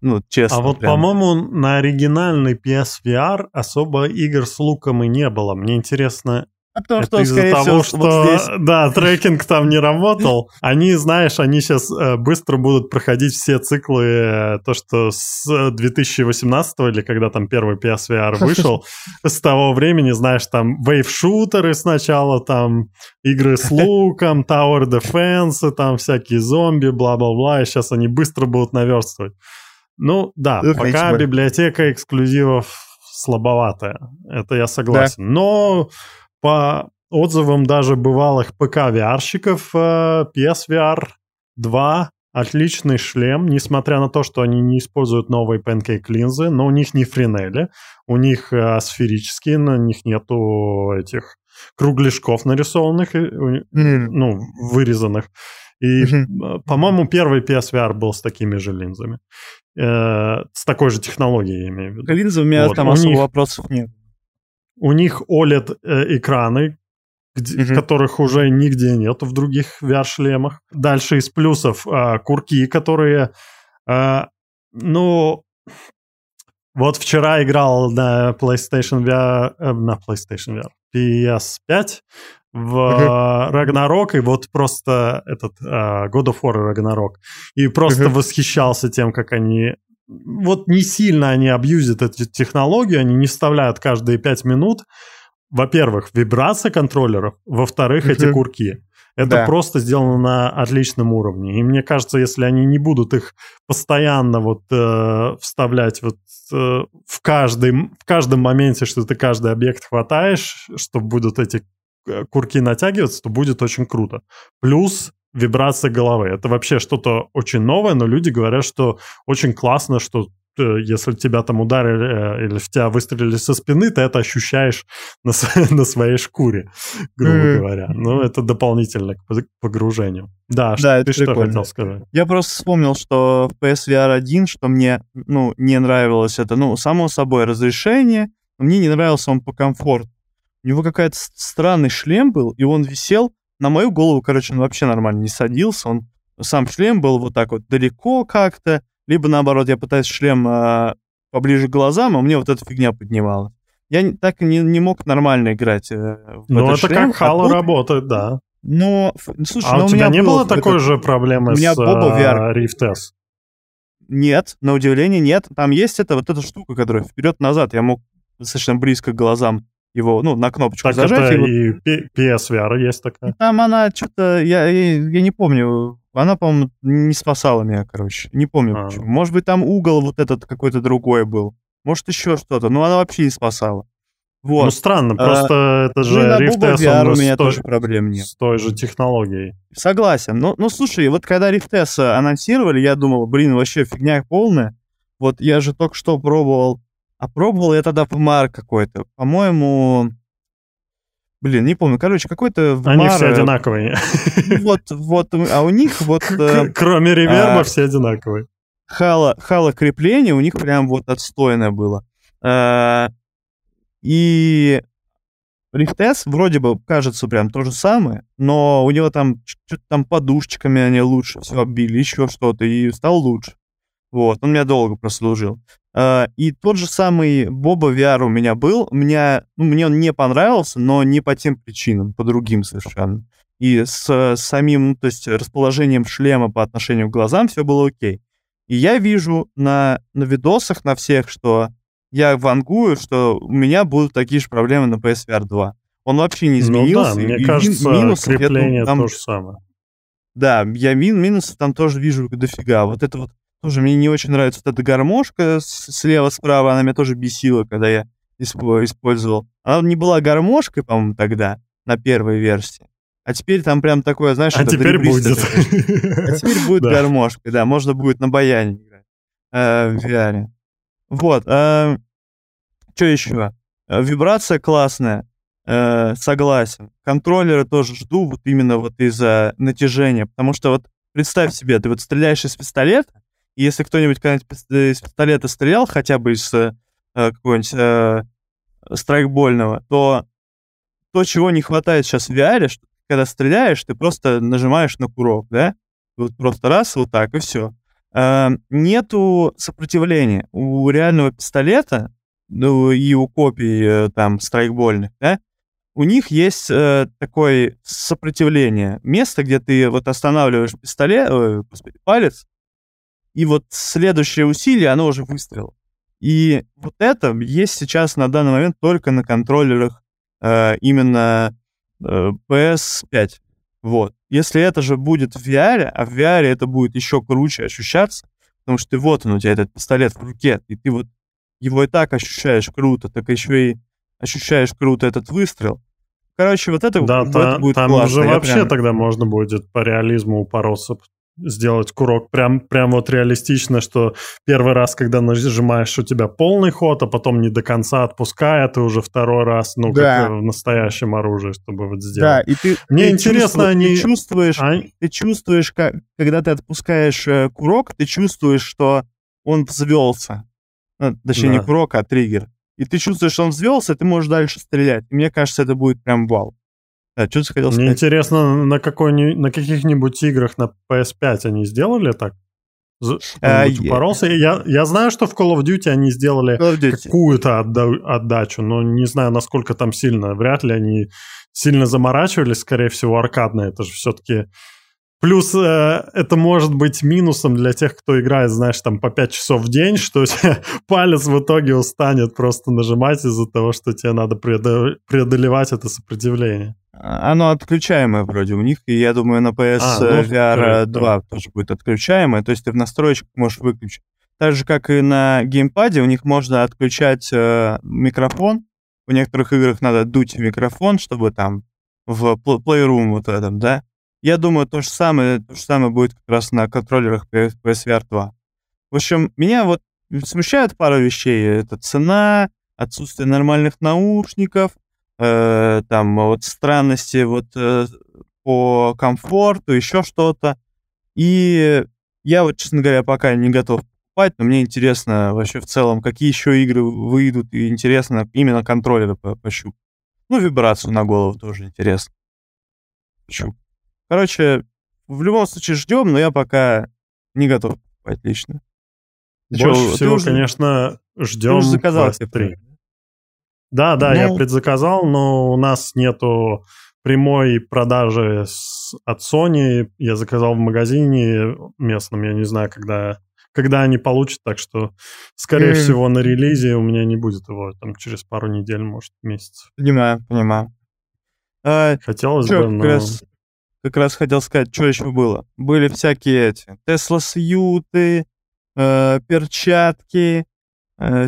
Ну, честно. А вот, прям. по-моему, на оригинальный PSVR особо игр с луком и не было. Мне интересно, А это что, из-за того, всего, что вот здесь (laughs) да, трекинг там не работал. Они, знаешь, они сейчас быстро будут проходить все циклы, э, то, что с 2018 или когда там первый PSVR (laughs) вышел, с того времени, знаешь, там вейв-шутеры сначала, там игры с луком, (laughs) Tower Defense, там всякие зомби, бла-бла-бла, и сейчас они быстро будут наверстывать. Ну, да, Ну, пока библиотека эксклюзивов слабоватая, это я согласен. Но по отзывам даже бывалых ПК-VR-щиков, PSVR 2 отличный шлем, несмотря на то, что они не используют новые Pancake линзы, но у них не френели, у них э, сферические, на них нету этих кругляшков нарисованных, М, ну, вырезанных. И, э, по-моему, первый PSVR был с такими же линзами. Э, с такой же технологией, я имею в виду. Линзы у меня Вот, там у особо них- вопросов нет. У них OLED-экраны, Мгм. которых уже нигде нет в других VR-шлемах. Дальше из плюсов а, курки, которые... а, ну, вот вчера играл на PlayStation VR... э, на PlayStation VR. PS5 в. (laughs) Рагнарок, и вот просто этот а, God of War Рагнарок. И просто восхищался тем, как они... Вот не сильно они абьюзят эту технологию, они не вставляют каждые пять минут, во-первых, вибрация контроллеров, во-вторых, эти курки. Это Да. просто сделано на отличном уровне. И мне кажется, если они не будут их постоянно вот э, вставлять вот э, в, каждый, в каждом моменте, что ты каждый объект хватаешь, что будут эти курки натягиваться, то будет очень круто. Плюс вибрация головы. Это вообще что-то очень новое, но люди говорят, что очень классно, что э, если тебя там ударили э, или в тебя выстрелили со спины, ты это ощущаешь на, (laughs) на своей шкуре, грубо говоря. Ну, это дополнительно к пог- погружению. Да, Да, ты это что прикольно. хотел сказать? Я просто вспомнил, что в PSVR 1, что мне, ну, не нравилось это, ну, само собой, разрешение, но мне не нравился он по комфорту. У него какой-то с- странный шлем был, и он висел на мою голову, короче, он вообще нормально не садился, он сам шлем был вот так вот далеко как-то, либо наоборот, я пытаюсь шлем а, поближе к глазам, а мне вот эта фигня поднимала. Я так и не, не мог нормально играть э, в Ну, это шлем, как а Halo тут- работает, да. Но, слушай, А ну, у у меня не было такой этот- же проблемы у меня с э, VR. Rift S? Нет, на удивление нет. Там есть это, вот эта штука, которая вперед-назад. Я мог достаточно близко к глазам его, ну, на кнопочку Так зажать. это и вот- и PSVR есть такая. Там она что-то, я, я, я не помню, она, по-моему, не спасала меня, короче. Не помню А. почему. Может быть, там угол вот этот какой-то другой был. Может, еще что-то. Но она вообще не спасала. Вот. Ну, странно, А, просто это же ну, Rift S, VR у меня той- тоже проблем нет. с той же технологией. Согласен. Ну, ну, слушай, вот когда Rift S анонсировали, я думал, блин, вообще фигня полная. Вот я же только что пробовал. А пробовал я тогда VMAR какой-то. По-моему... Блин, не помню. Короче, какой-то VMAR... Они все э, одинаковые. (laughs) Вот, вот. А у них вот э, Кроме реверба а, все одинаковые. хало, хало крепление у них прям вот отстойное было. Э, И Rift S вроде бы кажется прям то же самое, но у него там что-то там подушечками они лучше все оббили, еще что-то, и стал лучше. Вот, он меня долго прослужил. Э, И тот же самый Боба VR у меня был. Меня, ну, мне он не понравился, но не по тем причинам, по другим совершенно. И с самим, ну, то есть расположением шлема по отношению к глазам все было окей. И я вижу на, на видосах на всех, что я вангую, что у меня будут такие же проблемы на PSVR 2. Он вообще не изменился. Ну да, мне и кажется, думаю, крепление там- то же самое. да, я мин минусов там тоже вижу дофига. Вот это вот тоже мне не очень нравится. Вот эта гармошка слева-справа, она меня тоже бесила, когда я испо- использовал. Она не была гармошкой, по-моему, тогда, на первой версии. А теперь там прям такое, знаешь, а теперь будет. А теперь (laughs) будет гармошка, да, можно будет на баяне играть э, в VR. Вот, э, что еще? Э, вибрация классная, э, согласен. Контроллеры тоже жду вот именно вот из-за натяжения, потому что вот представь себе, ты вот стреляешь из пистолета, если кто-нибудь когда-нибудь из пистолета стрелял, хотя бы из э, какого-нибудь э, страйкбольного, то то, чего не хватает сейчас в VR, что когда стреляешь, ты просто нажимаешь на курок, да? Вот просто раз, вот так, и все. Э, нету сопротивления. У реального пистолета, ну и у копий э, там страйкбольных, да, у них есть э, такое сопротивление. Место, где ты вот останавливаешь пистолет, э, господи, палец, и вот следующее усилие, оно уже выстрел. И вот это есть сейчас на данный момент только на контроллерах э, именно э, PS5. Вот. Если это же будет в VR, а в VR это будет еще круче ощущаться, потому что ты вот он, у тебя этот пистолет в руке, и ты вот его и так ощущаешь круто, так еще и ощущаешь круто этот выстрел. Короче, вот это, да, вот та, это будет там классно. уже Я вообще прям... тогда можно будет по реализму упороться, сделать курок прям, прям вот реалистично, что первый раз, когда нажимаешь, у тебя полный ход, а потом не до конца отпускает, и уже второй раз, ну, да. как в настоящем оружии, чтобы вот сделать. Да, и ты, Мне ты интересно, они... Ты чувствуешь, а? ты чувствуешь как, когда ты отпускаешь э, курок, ты чувствуешь, что он взвелся. Ну, точнее, да. не курок, а триггер. И ты чувствуешь, что он взвелся, ты можешь дальше стрелять. И мне кажется, это будет прям вау. Да, что ты хотел сказать? Мне интересно, на, какой на каких-нибудь играх на PS5 они сделали так? А, упоролся. Я, я знаю, что в Call of Duty они сделали какую-то отда- отдачу, но не знаю, насколько там сильно. Вряд ли они сильно заморачивались, скорее всего, аркадно. Это же все-таки Плюс э, это может быть минусом для тех, кто играет, знаешь, там по 5 часов в день, что (laughs) палец в итоге устанет просто нажимать из-за того, что тебе надо преодолевать это сопротивление. А, оно отключаемое вроде у них, и я думаю, на PS а, ну, VR 2 да. тоже будет отключаемое, то есть ты в настройках можешь выключить. Так же, как и на геймпаде, у них можно отключать э, микрофон. В некоторых играх надо дуть микрофон, чтобы там в Playroom вот этом, да, я думаю, то же самое, то же самое будет как раз на контроллерах PSVR 2. В общем, меня вот смущает пару вещей. Это цена, отсутствие нормальных наушников, э, там вот странности вот э, по комфорту, еще что-то. И я вот, честно говоря, пока не готов покупать, но мне интересно вообще в целом, какие еще игры выйдут, и интересно именно контроллеры пощупать. Ну, вибрацию на голову тоже интересно. Пощупать. Короче, в любом случае ждем, но я пока не готов покупать лично. Больше Чё, всего, уже, конечно, ждем уже заказал 3. Да, да, ну... я предзаказал, но у нас нету прямой продажи с, от Sony. Я заказал в магазине местном, я не знаю, когда, когда они получат, так что, скорее mm. всего, на релизе у меня не будет его там через пару недель, может, месяцев. Понимаю, понимаю. А, Хотелось чё, бы, но... Раз как раз хотел сказать, что еще было. Были всякие эти Тесла-сьюты, э, перчатки,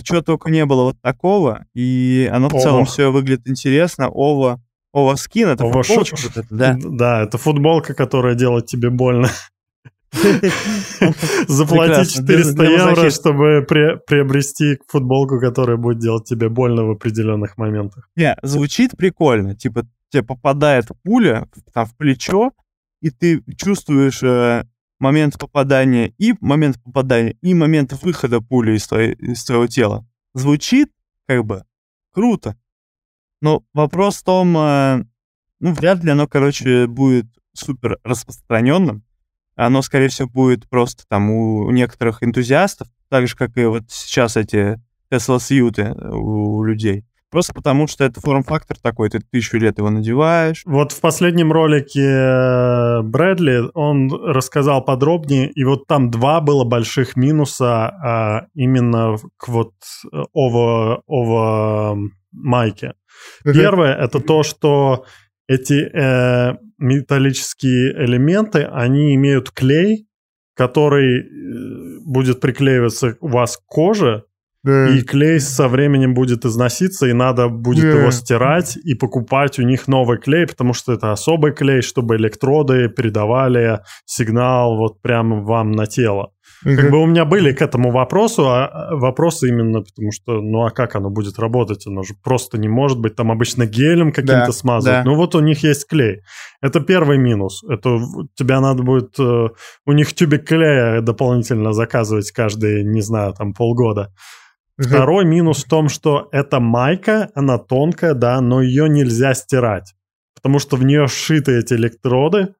чего только не было вот такого. И оно в Ова. целом все выглядит интересно. Ова, Ова скин, это Ова футболочка, ш... это, да? Да, это футболка, которая делает тебе больно. (laughs) Заплатить 400 евро, чтобы приобрести футболку, которая будет делать тебе больно в определенных моментах. Не, звучит прикольно. Типа, тебе попадает пуля там, в плечо, и ты чувствуешь э, момент попадания и момент попадания, и момент выхода пули из, твоей, из твоего тела. Звучит как бы круто. Но вопрос в том, э, ну, вряд ли оно, короче, будет супер распространенным. Оно, скорее всего, будет просто там у некоторых энтузиастов, так же, как и вот сейчас эти Tesla Сьюты э, у людей. Просто потому, что это форм-фактор такой, ты тысячу лет его надеваешь. Вот в последнем ролике э, Брэдли, он рассказал подробнее, и вот там два было больших минуса а, именно к вот ово, ово майке. Первое — это то, что эти э, металлические элементы, они имеют клей, который э, будет приклеиваться у вас к коже, Да. И клей со временем будет износиться, и надо будет да. его стирать и покупать у них новый клей, потому что это особый клей, чтобы электроды передавали сигнал вот прямо вам на тело. Угу. Как бы у меня были к этому вопросу, а, а вопросы именно потому что, ну а как оно будет работать? Оно же просто не может быть там обычно гелем каким-то да, смазывать. Да. Ну вот у них есть клей. Это первый минус. Это тебя надо будет... Э, у них тюбик клея дополнительно заказывать каждые, не знаю, там полгода. Второй минус в том, что эта майка, она тонкая, да, но ее нельзя стирать. Потому что в нее сшиты эти электроды,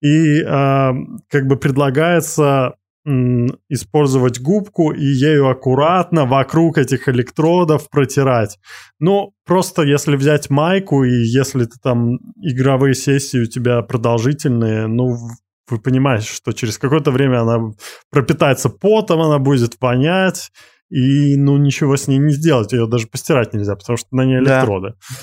и э, как бы предлагается использовать губку и ею аккуратно вокруг этих электродов протирать. Ну, просто если взять майку, и если ты там игровые сессии у тебя продолжительные, ну, вы понимаете, что через какое-то время она пропитается потом, она будет вонять, и, ну, ничего с ней не сделать, ее даже постирать нельзя, потому что на ней электроды. Да.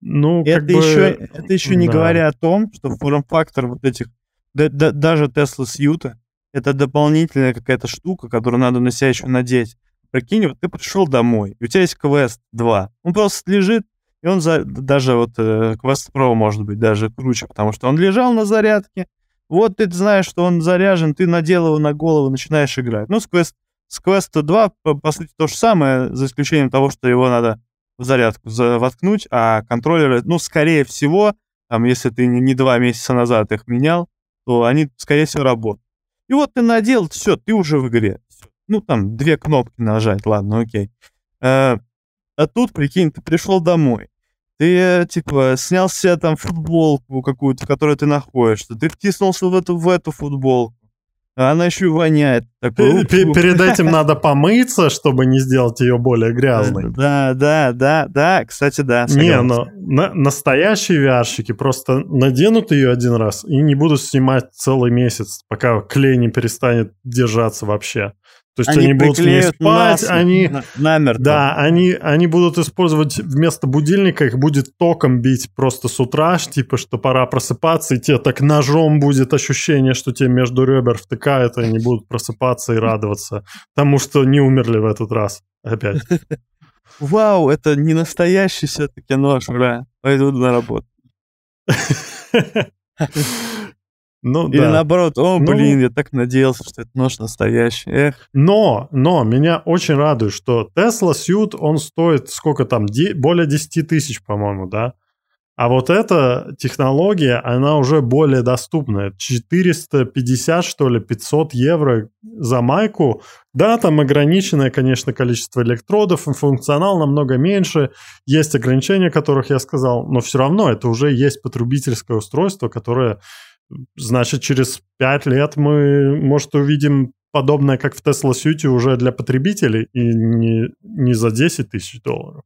Ну, это, бы... еще, это еще не да. говоря о том, что форм-фактор вот этих, да, да, даже Tesla Сьюта, это дополнительная какая-то штука, которую надо на себя еще надеть. Прикинь, вот ты пришел домой, и у тебя есть квест 2. Он просто лежит, и он за, даже вот э, Quest Pro может быть даже круче, потому что он лежал на зарядке. Вот ты знаешь, что он заряжен, ты надел его на голову, начинаешь играть. Ну, с Quest, с Quest 2, по, сути, то же самое, за исключением того, что его надо в зарядку воткнуть, а контроллеры, ну, скорее всего, там, если ты не два месяца назад их менял, то они, скорее всего, работают. И вот ты надел, все, ты уже в игре. Ну, там, две кнопки нажать, ладно, окей. А, а тут, прикинь, ты пришел домой. Ты, типа, снял себе там футболку какую-то, в которой ты находишься. Ты втиснулся в эту, в эту футболку. А она еще и воняет. Такой, Перед этим (laughs) надо помыться, чтобы не сделать ее более грязной. Да, да, да, да. Кстати, да. Не, но на, настоящие vr просто наденут ее один раз и не будут снимать целый месяц, пока клей не перестанет держаться вообще. То есть они, они будут в ней спать, они... намертво. Да, они, они будут использовать вместо будильника, их будет током бить просто с утра, типа, что пора просыпаться, и тебе так ножом будет ощущение, что тебе между ребер втыкают, и они будут просыпаться и радоваться тому, что не умерли в этот раз опять. (laughs) Вау, это не настоящий все-таки нож, бля. Пойду на работу. (laughs) Ну, Или да. наоборот, о, ну, блин, я так надеялся, что это нож настоящий. Эх. Но, но, меня очень радует, что Tesla Suit, он стоит сколько там, де- более 10 тысяч, по-моему, да? А вот эта технология, она уже более доступная. 450, что ли, 500 евро за майку. Да, там ограниченное, конечно, количество электродов, функционал намного меньше. Есть ограничения, о которых я сказал, но все равно это уже есть потребительское устройство, которое Значит, через 5 лет мы, может, увидим подобное, как в Tesla Suite уже для потребителей и не, не за 10 тысяч долларов.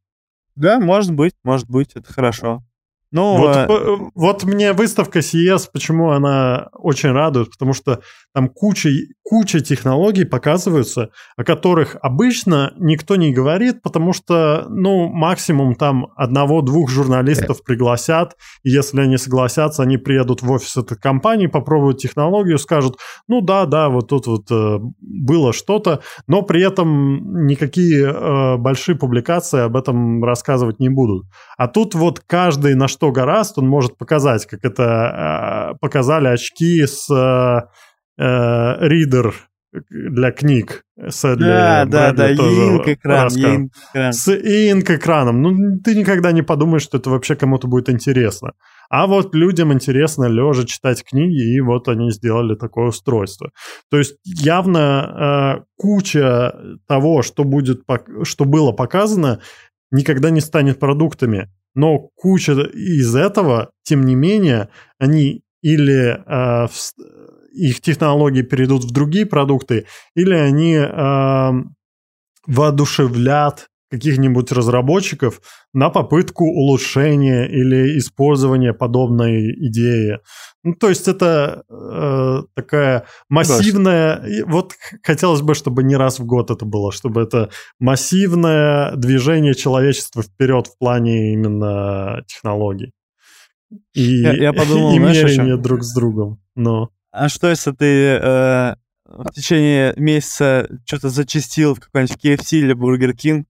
Да, может быть, может быть, это хорошо. Ну, вот, э... вот мне выставка CES, почему она очень радует, потому что там куча, куча технологий показываются, о которых обычно никто не говорит, потому что, ну, максимум там одного-двух журналистов пригласят, и если они согласятся, они приедут в офис этой компании, попробуют технологию, скажут, ну да, да, вот тут вот э, было что-то, но при этом никакие э, большие публикации об этом рассказывать не будут. А тут вот каждый на что гораст, он может показать, как это э, показали очки с э, ридер для книг. Сэдли, да, да, да, инк-экран, инк-экран. С инк-экраном. Ну, ты никогда не подумаешь, что это вообще кому-то будет интересно. А вот людям интересно лежа читать книги, и вот они сделали такое устройство. То есть явно э, куча того, что, будет, что было показано, никогда не станет продуктами. Но куча из этого, тем не менее, они или э, их технологии перейдут в другие продукты, или они э, воодушевлят каких-нибудь разработчиков на попытку улучшения или использования подобной идеи. Ну, то есть это э, такая массивная... Да. Вот хотелось бы, чтобы не раз в год это было, чтобы это массивное движение человечества вперед в плане именно технологий. И, я, я подумал, (laughs) и знаешь, друг с другом. Но... А что, если ты э, в течение месяца что-то зачистил в какой-нибудь KFC или Burger King,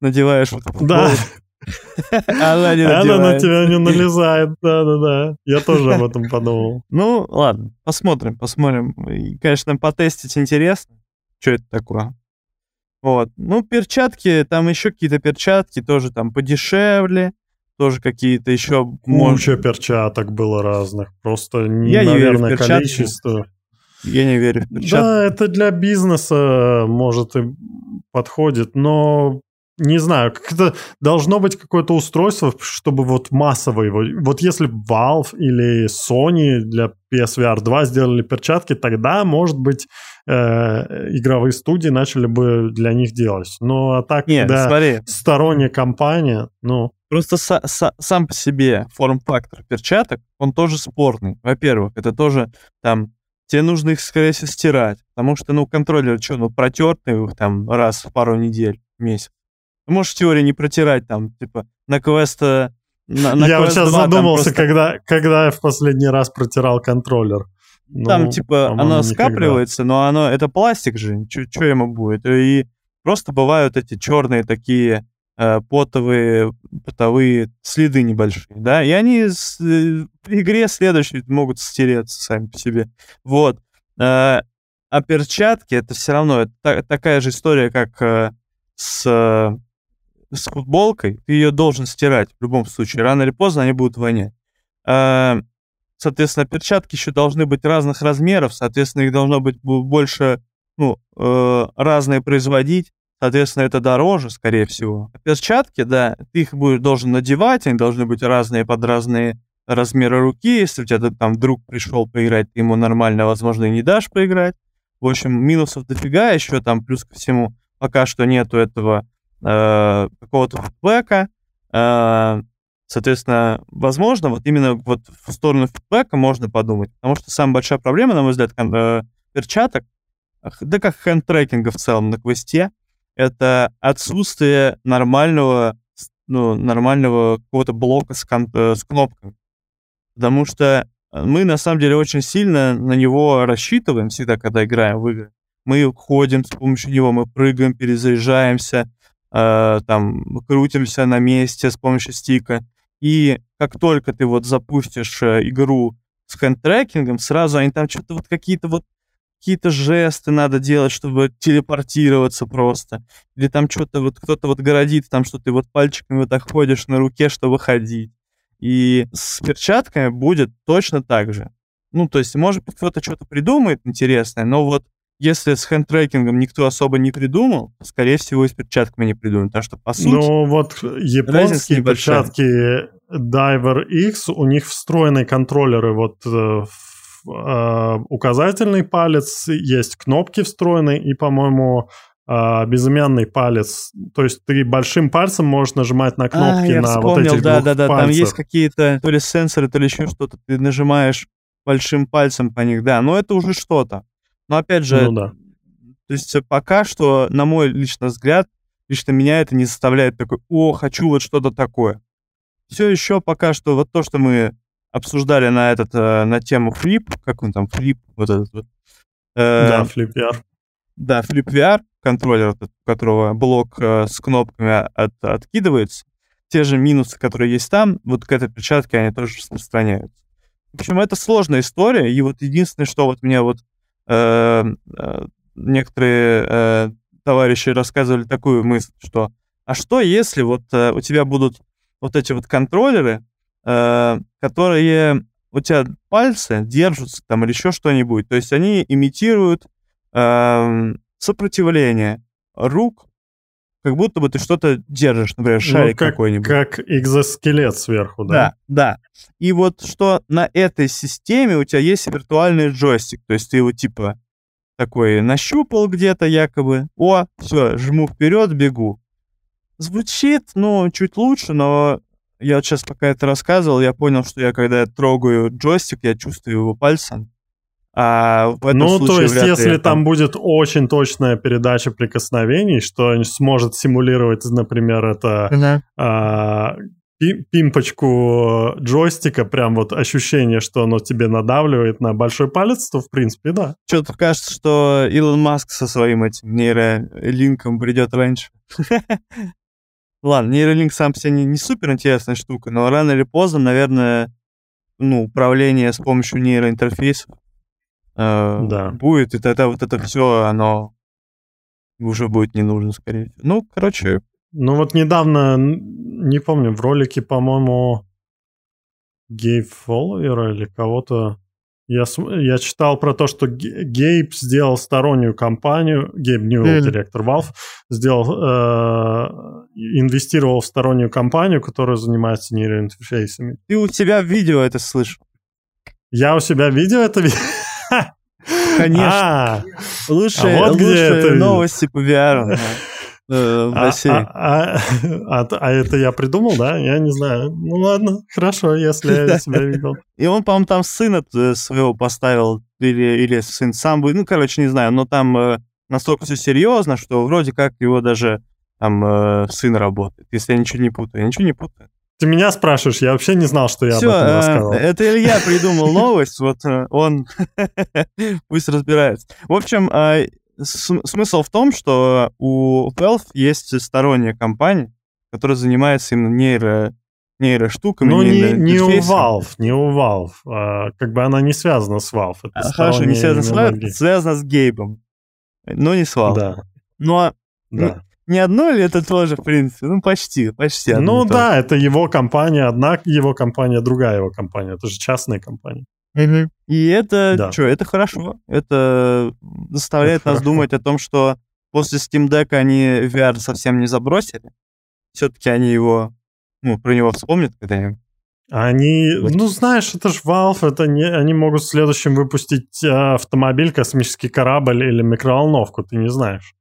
надеваешь вот Да. (laughs) Она не Она на тебя не (laughs) налезает, да-да-да. Я тоже об этом подумал. Ну, ладно, посмотрим, посмотрим. И, конечно, потестить интересно, что это такое. Вот. Ну, перчатки, там еще какие-то перчатки тоже там подешевле, тоже какие-то еще... Куча перчаток было разных. Просто, Я не наверное, перчатки. количество. Я не верю в перчатки. Да, это для бизнеса, может, и подходит, но не знаю, как это должно быть какое-то устройство, чтобы вот массово его... Вот если Valve или Sony для PSVR 2 сделали перчатки, тогда, может быть, э, игровые студии начали бы для них делать. Ну, а так, Нет, да, смотри, сторонняя компания, ну, Просто са- са- сам по себе форм-фактор перчаток, он тоже спорный. Во-первых, это тоже там, тебе нужно их, скорее всего, стирать, потому что, ну, контроллер, что, ну, протертый их там раз в пару недель, в месяц. Можешь в теории не протирать там, типа, на квеста... На, на я вот Quest сейчас 2 там задумался, просто- когда, когда я в последний раз протирал контроллер. Ну, Там, типа, оно никогда. скапливается, но оно, это пластик же, что ему будет? И просто бывают эти черные такие э, потовые, потовые следы небольшие, да, и они с- э, при игре следующие могут стереться сами по себе. Вот. Э, а перчатки, это все равно это та- такая же история, как э, с, э, с футболкой. Ты ее должен стирать в любом случае. Рано или поздно они будут вонять. Э, Соответственно, перчатки еще должны быть разных размеров, соответственно, их должно быть бо- больше, ну, э, разные производить, соответственно, это дороже, скорее всего. Перчатки, да, ты их будешь должен надевать, они должны быть разные под разные размеры руки, если у тебя там друг пришел поиграть, ты ему нормально, возможно, и не дашь поиграть. В общем, минусов дофига, еще там плюс ко всему пока что нету этого э, какого-то фидбэка, э, Соответственно, возможно, вот именно вот в сторону фидбэка можно подумать, потому что самая большая проблема, на мой взгляд, э, перчаток, да как хенд-трекинга в целом на квесте, это отсутствие нормального, ну, нормального какого-то блока с, кон- э, с кнопками. Потому что мы, на самом деле, очень сильно на него рассчитываем всегда, когда играем в игры. Мы ходим с помощью него, мы прыгаем, перезаряжаемся, э, там, крутимся на месте с помощью стика. И как только ты вот запустишь э, игру с хенд-трекингом, сразу они там что-то вот какие-то вот какие-то жесты надо делать, чтобы телепортироваться просто. Или там что-то вот кто-то вот городит там, что ты вот пальчиками вот так ходишь на руке, чтобы ходить. И с перчатками будет точно так же. Ну, то есть, может быть, кто-то что-то придумает интересное, но вот если с хенд-трекингом никто особо не придумал, скорее всего, и с перчатками не придумают. Потому что, по сути, Ну вот японские перчатки Diver X, у них встроенные контроллеры, вот э, э, указательный палец, есть кнопки встроенные и, по-моему, э, безымянный палец. То есть ты большим пальцем можешь нажимать на А, кнопки я на вот вспомнил, этих да, двух да, да, там пальцах. есть какие-то то ли сенсоры, то ли еще что-то. Ты нажимаешь большим пальцем по них, да, но это уже что-то. Но опять же, Ну да. то есть э, пока что, на мой личный взгляд, лично меня это не заставляет такой, о, хочу вот что-то такое. Все еще пока что вот то, что мы обсуждали на этот, э, на тему флип, как он там, флип, вот этот вот. э, Да, Flip VR. да, Flip VR, контроллер, у которого блок э, с кнопками от- откидывается, те же минусы, которые есть там, вот к этой перчатке они тоже распространяются. В общем, это сложная история, и вот единственное, что вот мне вот некоторые э, товарищи рассказывали такую мысль, что а что если вот э, у тебя будут вот эти вот контроллеры, э, которые у тебя пальцы держатся там или еще что-нибудь, то есть они имитируют сопротивление рук, как будто бы ты что-то держишь, например, шарик ну, как, какой-нибудь. как экзоскелет сверху, да? Да, да. И вот что на этой системе у тебя есть виртуальный джойстик, то есть ты его типа такой нащупал где-то якобы, о, все, жму вперед, бегу. Звучит, ну, чуть лучше, но я вот сейчас пока это рассказывал, я понял, что я когда я трогаю джойстик, я чувствую его пальцем. А в этом ну, случае то есть, если там будет очень точная передача прикосновений, что сможет симулировать, например, это Мгм. а, пимпочку джойстика, прям вот ощущение, что оно тебе надавливает на большой палец, то в принципе, да. Что-то кажется, что Илон Маск со своим этим нейролинком придет раньше. (laughs) Ладно, нейролинк сам по себе не, не супер интересная штука, но рано или поздно, наверное, ну, управление с помощью нейроинтерфейсов э, да. будет, и тогда вот это все, оно уже будет не нужно, скорее всего. Ну, короче, ну вот недавно, не помню, в ролике, по-моему, Гейб Фолловера или кого-то я, я читал про то, что Гейб сделал стороннюю компанию, Гейб Ньюэлл, директор Valve, сделал, э, инвестировал в стороннюю компанию, которая занимается нейроинтерфейсами. Ты у себя в видео это слышал? Я у себя в видео это (laughs) Конечно. А, лучшие, а вот лучшие новости по VR. Э, в а, России. А, а, а, а это я придумал, да? Я не знаю. Ну ладно, хорошо, если я (laughs) себя видел. И он, по-моему, там сына своего поставил, или, или сын сам был, ну, короче, не знаю, но там э, настолько все серьезно, что вроде как его даже там э, сын работает, если я ничего не путаю. Я ничего не путаю. Ты меня спрашиваешь, я вообще не знал, что я Всё, об этом рассказал. Это Илья (laughs) придумал новость, вот он (laughs) пусть разбирается. В общем, смысл в том, что у Valve есть сторонняя компания, которая занимается именно нейро, нейроштуками. Ну, не, не у Valve, не у Valve. А, как бы она не связана с Valve. Это а, хорошо, не связана с Valve, связана с Гейбом, но не с Valve. Да. Ну, а да. Не одно ли это тоже, в принципе? Ну, почти, почти. Ну, да, это его компания, одна его компания, другая его компания. Это же частная компания. И это, да. что, это хорошо. Это заставляет это нас хорошо. думать о том, что после Steam Deck они VR совсем не забросили. Все-таки они его, ну, про него вспомнят когда-нибудь. Они, ну знаешь, это же Valve, это не, они могут в следующем выпустить э, автомобиль, космический корабль или микроволновку, ты не знаешь.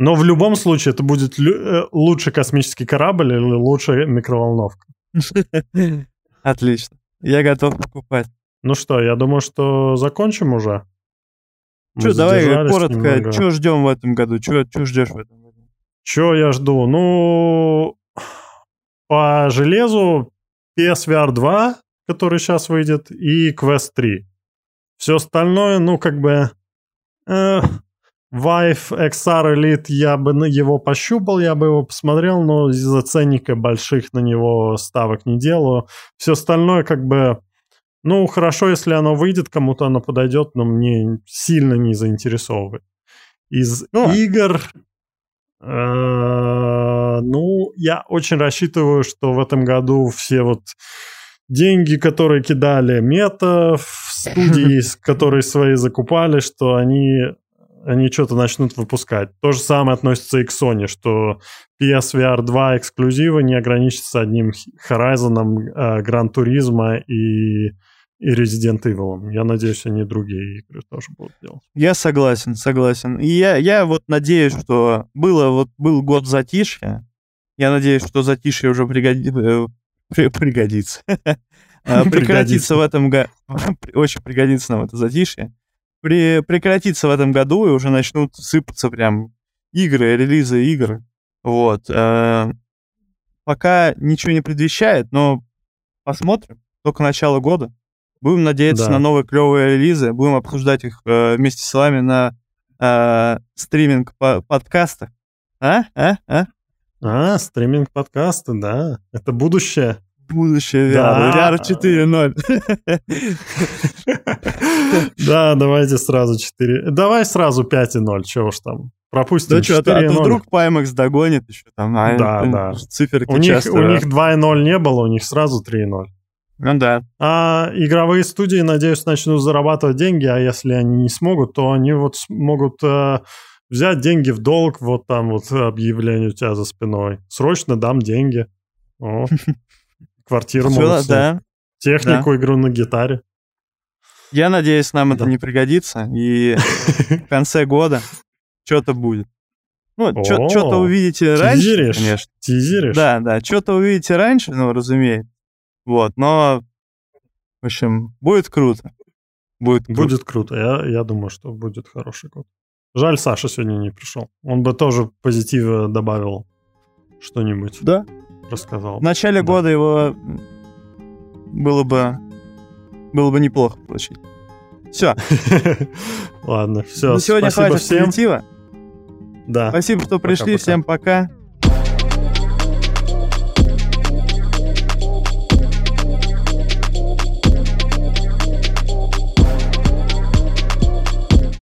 Но в любом случае это будет э, лучше космический корабль или лучше микроволновка. (laughs) Отлично. Я готов покупать. Ну что, я думаю, что закончим уже. Что, давай коротко, что ждем в этом году? Что ждешь в этом году? Что я жду? Ну, по железу PSVR 2, который сейчас выйдет, и Quest 3. Все остальное, ну, как бы... Э, Vive XR Elite, я бы его пощупал, я бы его посмотрел, но из-за ценника больших на него ставок не делаю. Все остальное как бы... Ну, хорошо, если оно выйдет, кому-то оно подойдет, но мне сильно не заинтересовывает. Из ну, игр... Э, ну, я очень рассчитываю, что в этом году все вот деньги, которые кидали мета в студии, (laughs) которые свои закупали, что они они что-то начнут выпускать. То же самое относится и к Sony, что PSVR 2 эксклюзивы не ограничатся одним Horizon, э, Gran Turismo и, и Resident Evil. Я надеюсь, они другие игры тоже будут делать. Я согласен, согласен. И я, я вот надеюсь, что было, вот был год затишья. Я надеюсь, что затишье уже пригоди... Э, пригодится. (laughs) А, прекратится в этом году. (laughs) Очень пригодится нам это затишье при, прекратится в этом году, и уже начнут сыпаться прям игры, релизы игр. Вот. Э, пока ничего не предвещает, но посмотрим. Только начало года. Будем надеяться да. на новые клевые релизы. Будем обсуждать их э, вместе с вами на э, стриминг-подкастах. А? А? А? А, стриминг-подкасты, да. Это будущее. Будущее VR. VR 4.0. Да, давайте сразу 4. Давай сразу 5.0, чего уж там. Пропустим да 4 что, а то вдруг Pimax догонит еще там. А, да, да. Циферки у них, часто... у них 2.0 не было, у них сразу 3.0. Ну да. А игровые студии, надеюсь, начнут зарабатывать деньги, а если они не смогут, то они вот смогут э, взять деньги в долг, вот там вот объявление у тебя за спиной. Срочно дам деньги. О. (laughs) Квартиру Все, могут да. Технику, да. игру на гитаре. Я надеюсь, нам да. это не пригодится, и (laughs) в конце года что-то будет. Ну, что-то увидите раньше, конечно. Тизеришь? Да, да, что-то увидите раньше, ну, разумеется. Вот, но, в общем, будет круто. Будет круто. Будет круто. Я, я думаю, что будет хороший год. Жаль, Саша сегодня не пришел. Он бы тоже позитива добавил что-нибудь. Да, рассказал. В начале Да. года его было бы было бы неплохо получить. Все. (laughs) Ладно, все. На сегодня Спасибо хватит всем. позитива. Да. Спасибо, что пришли. Пока-пока. Всем пока.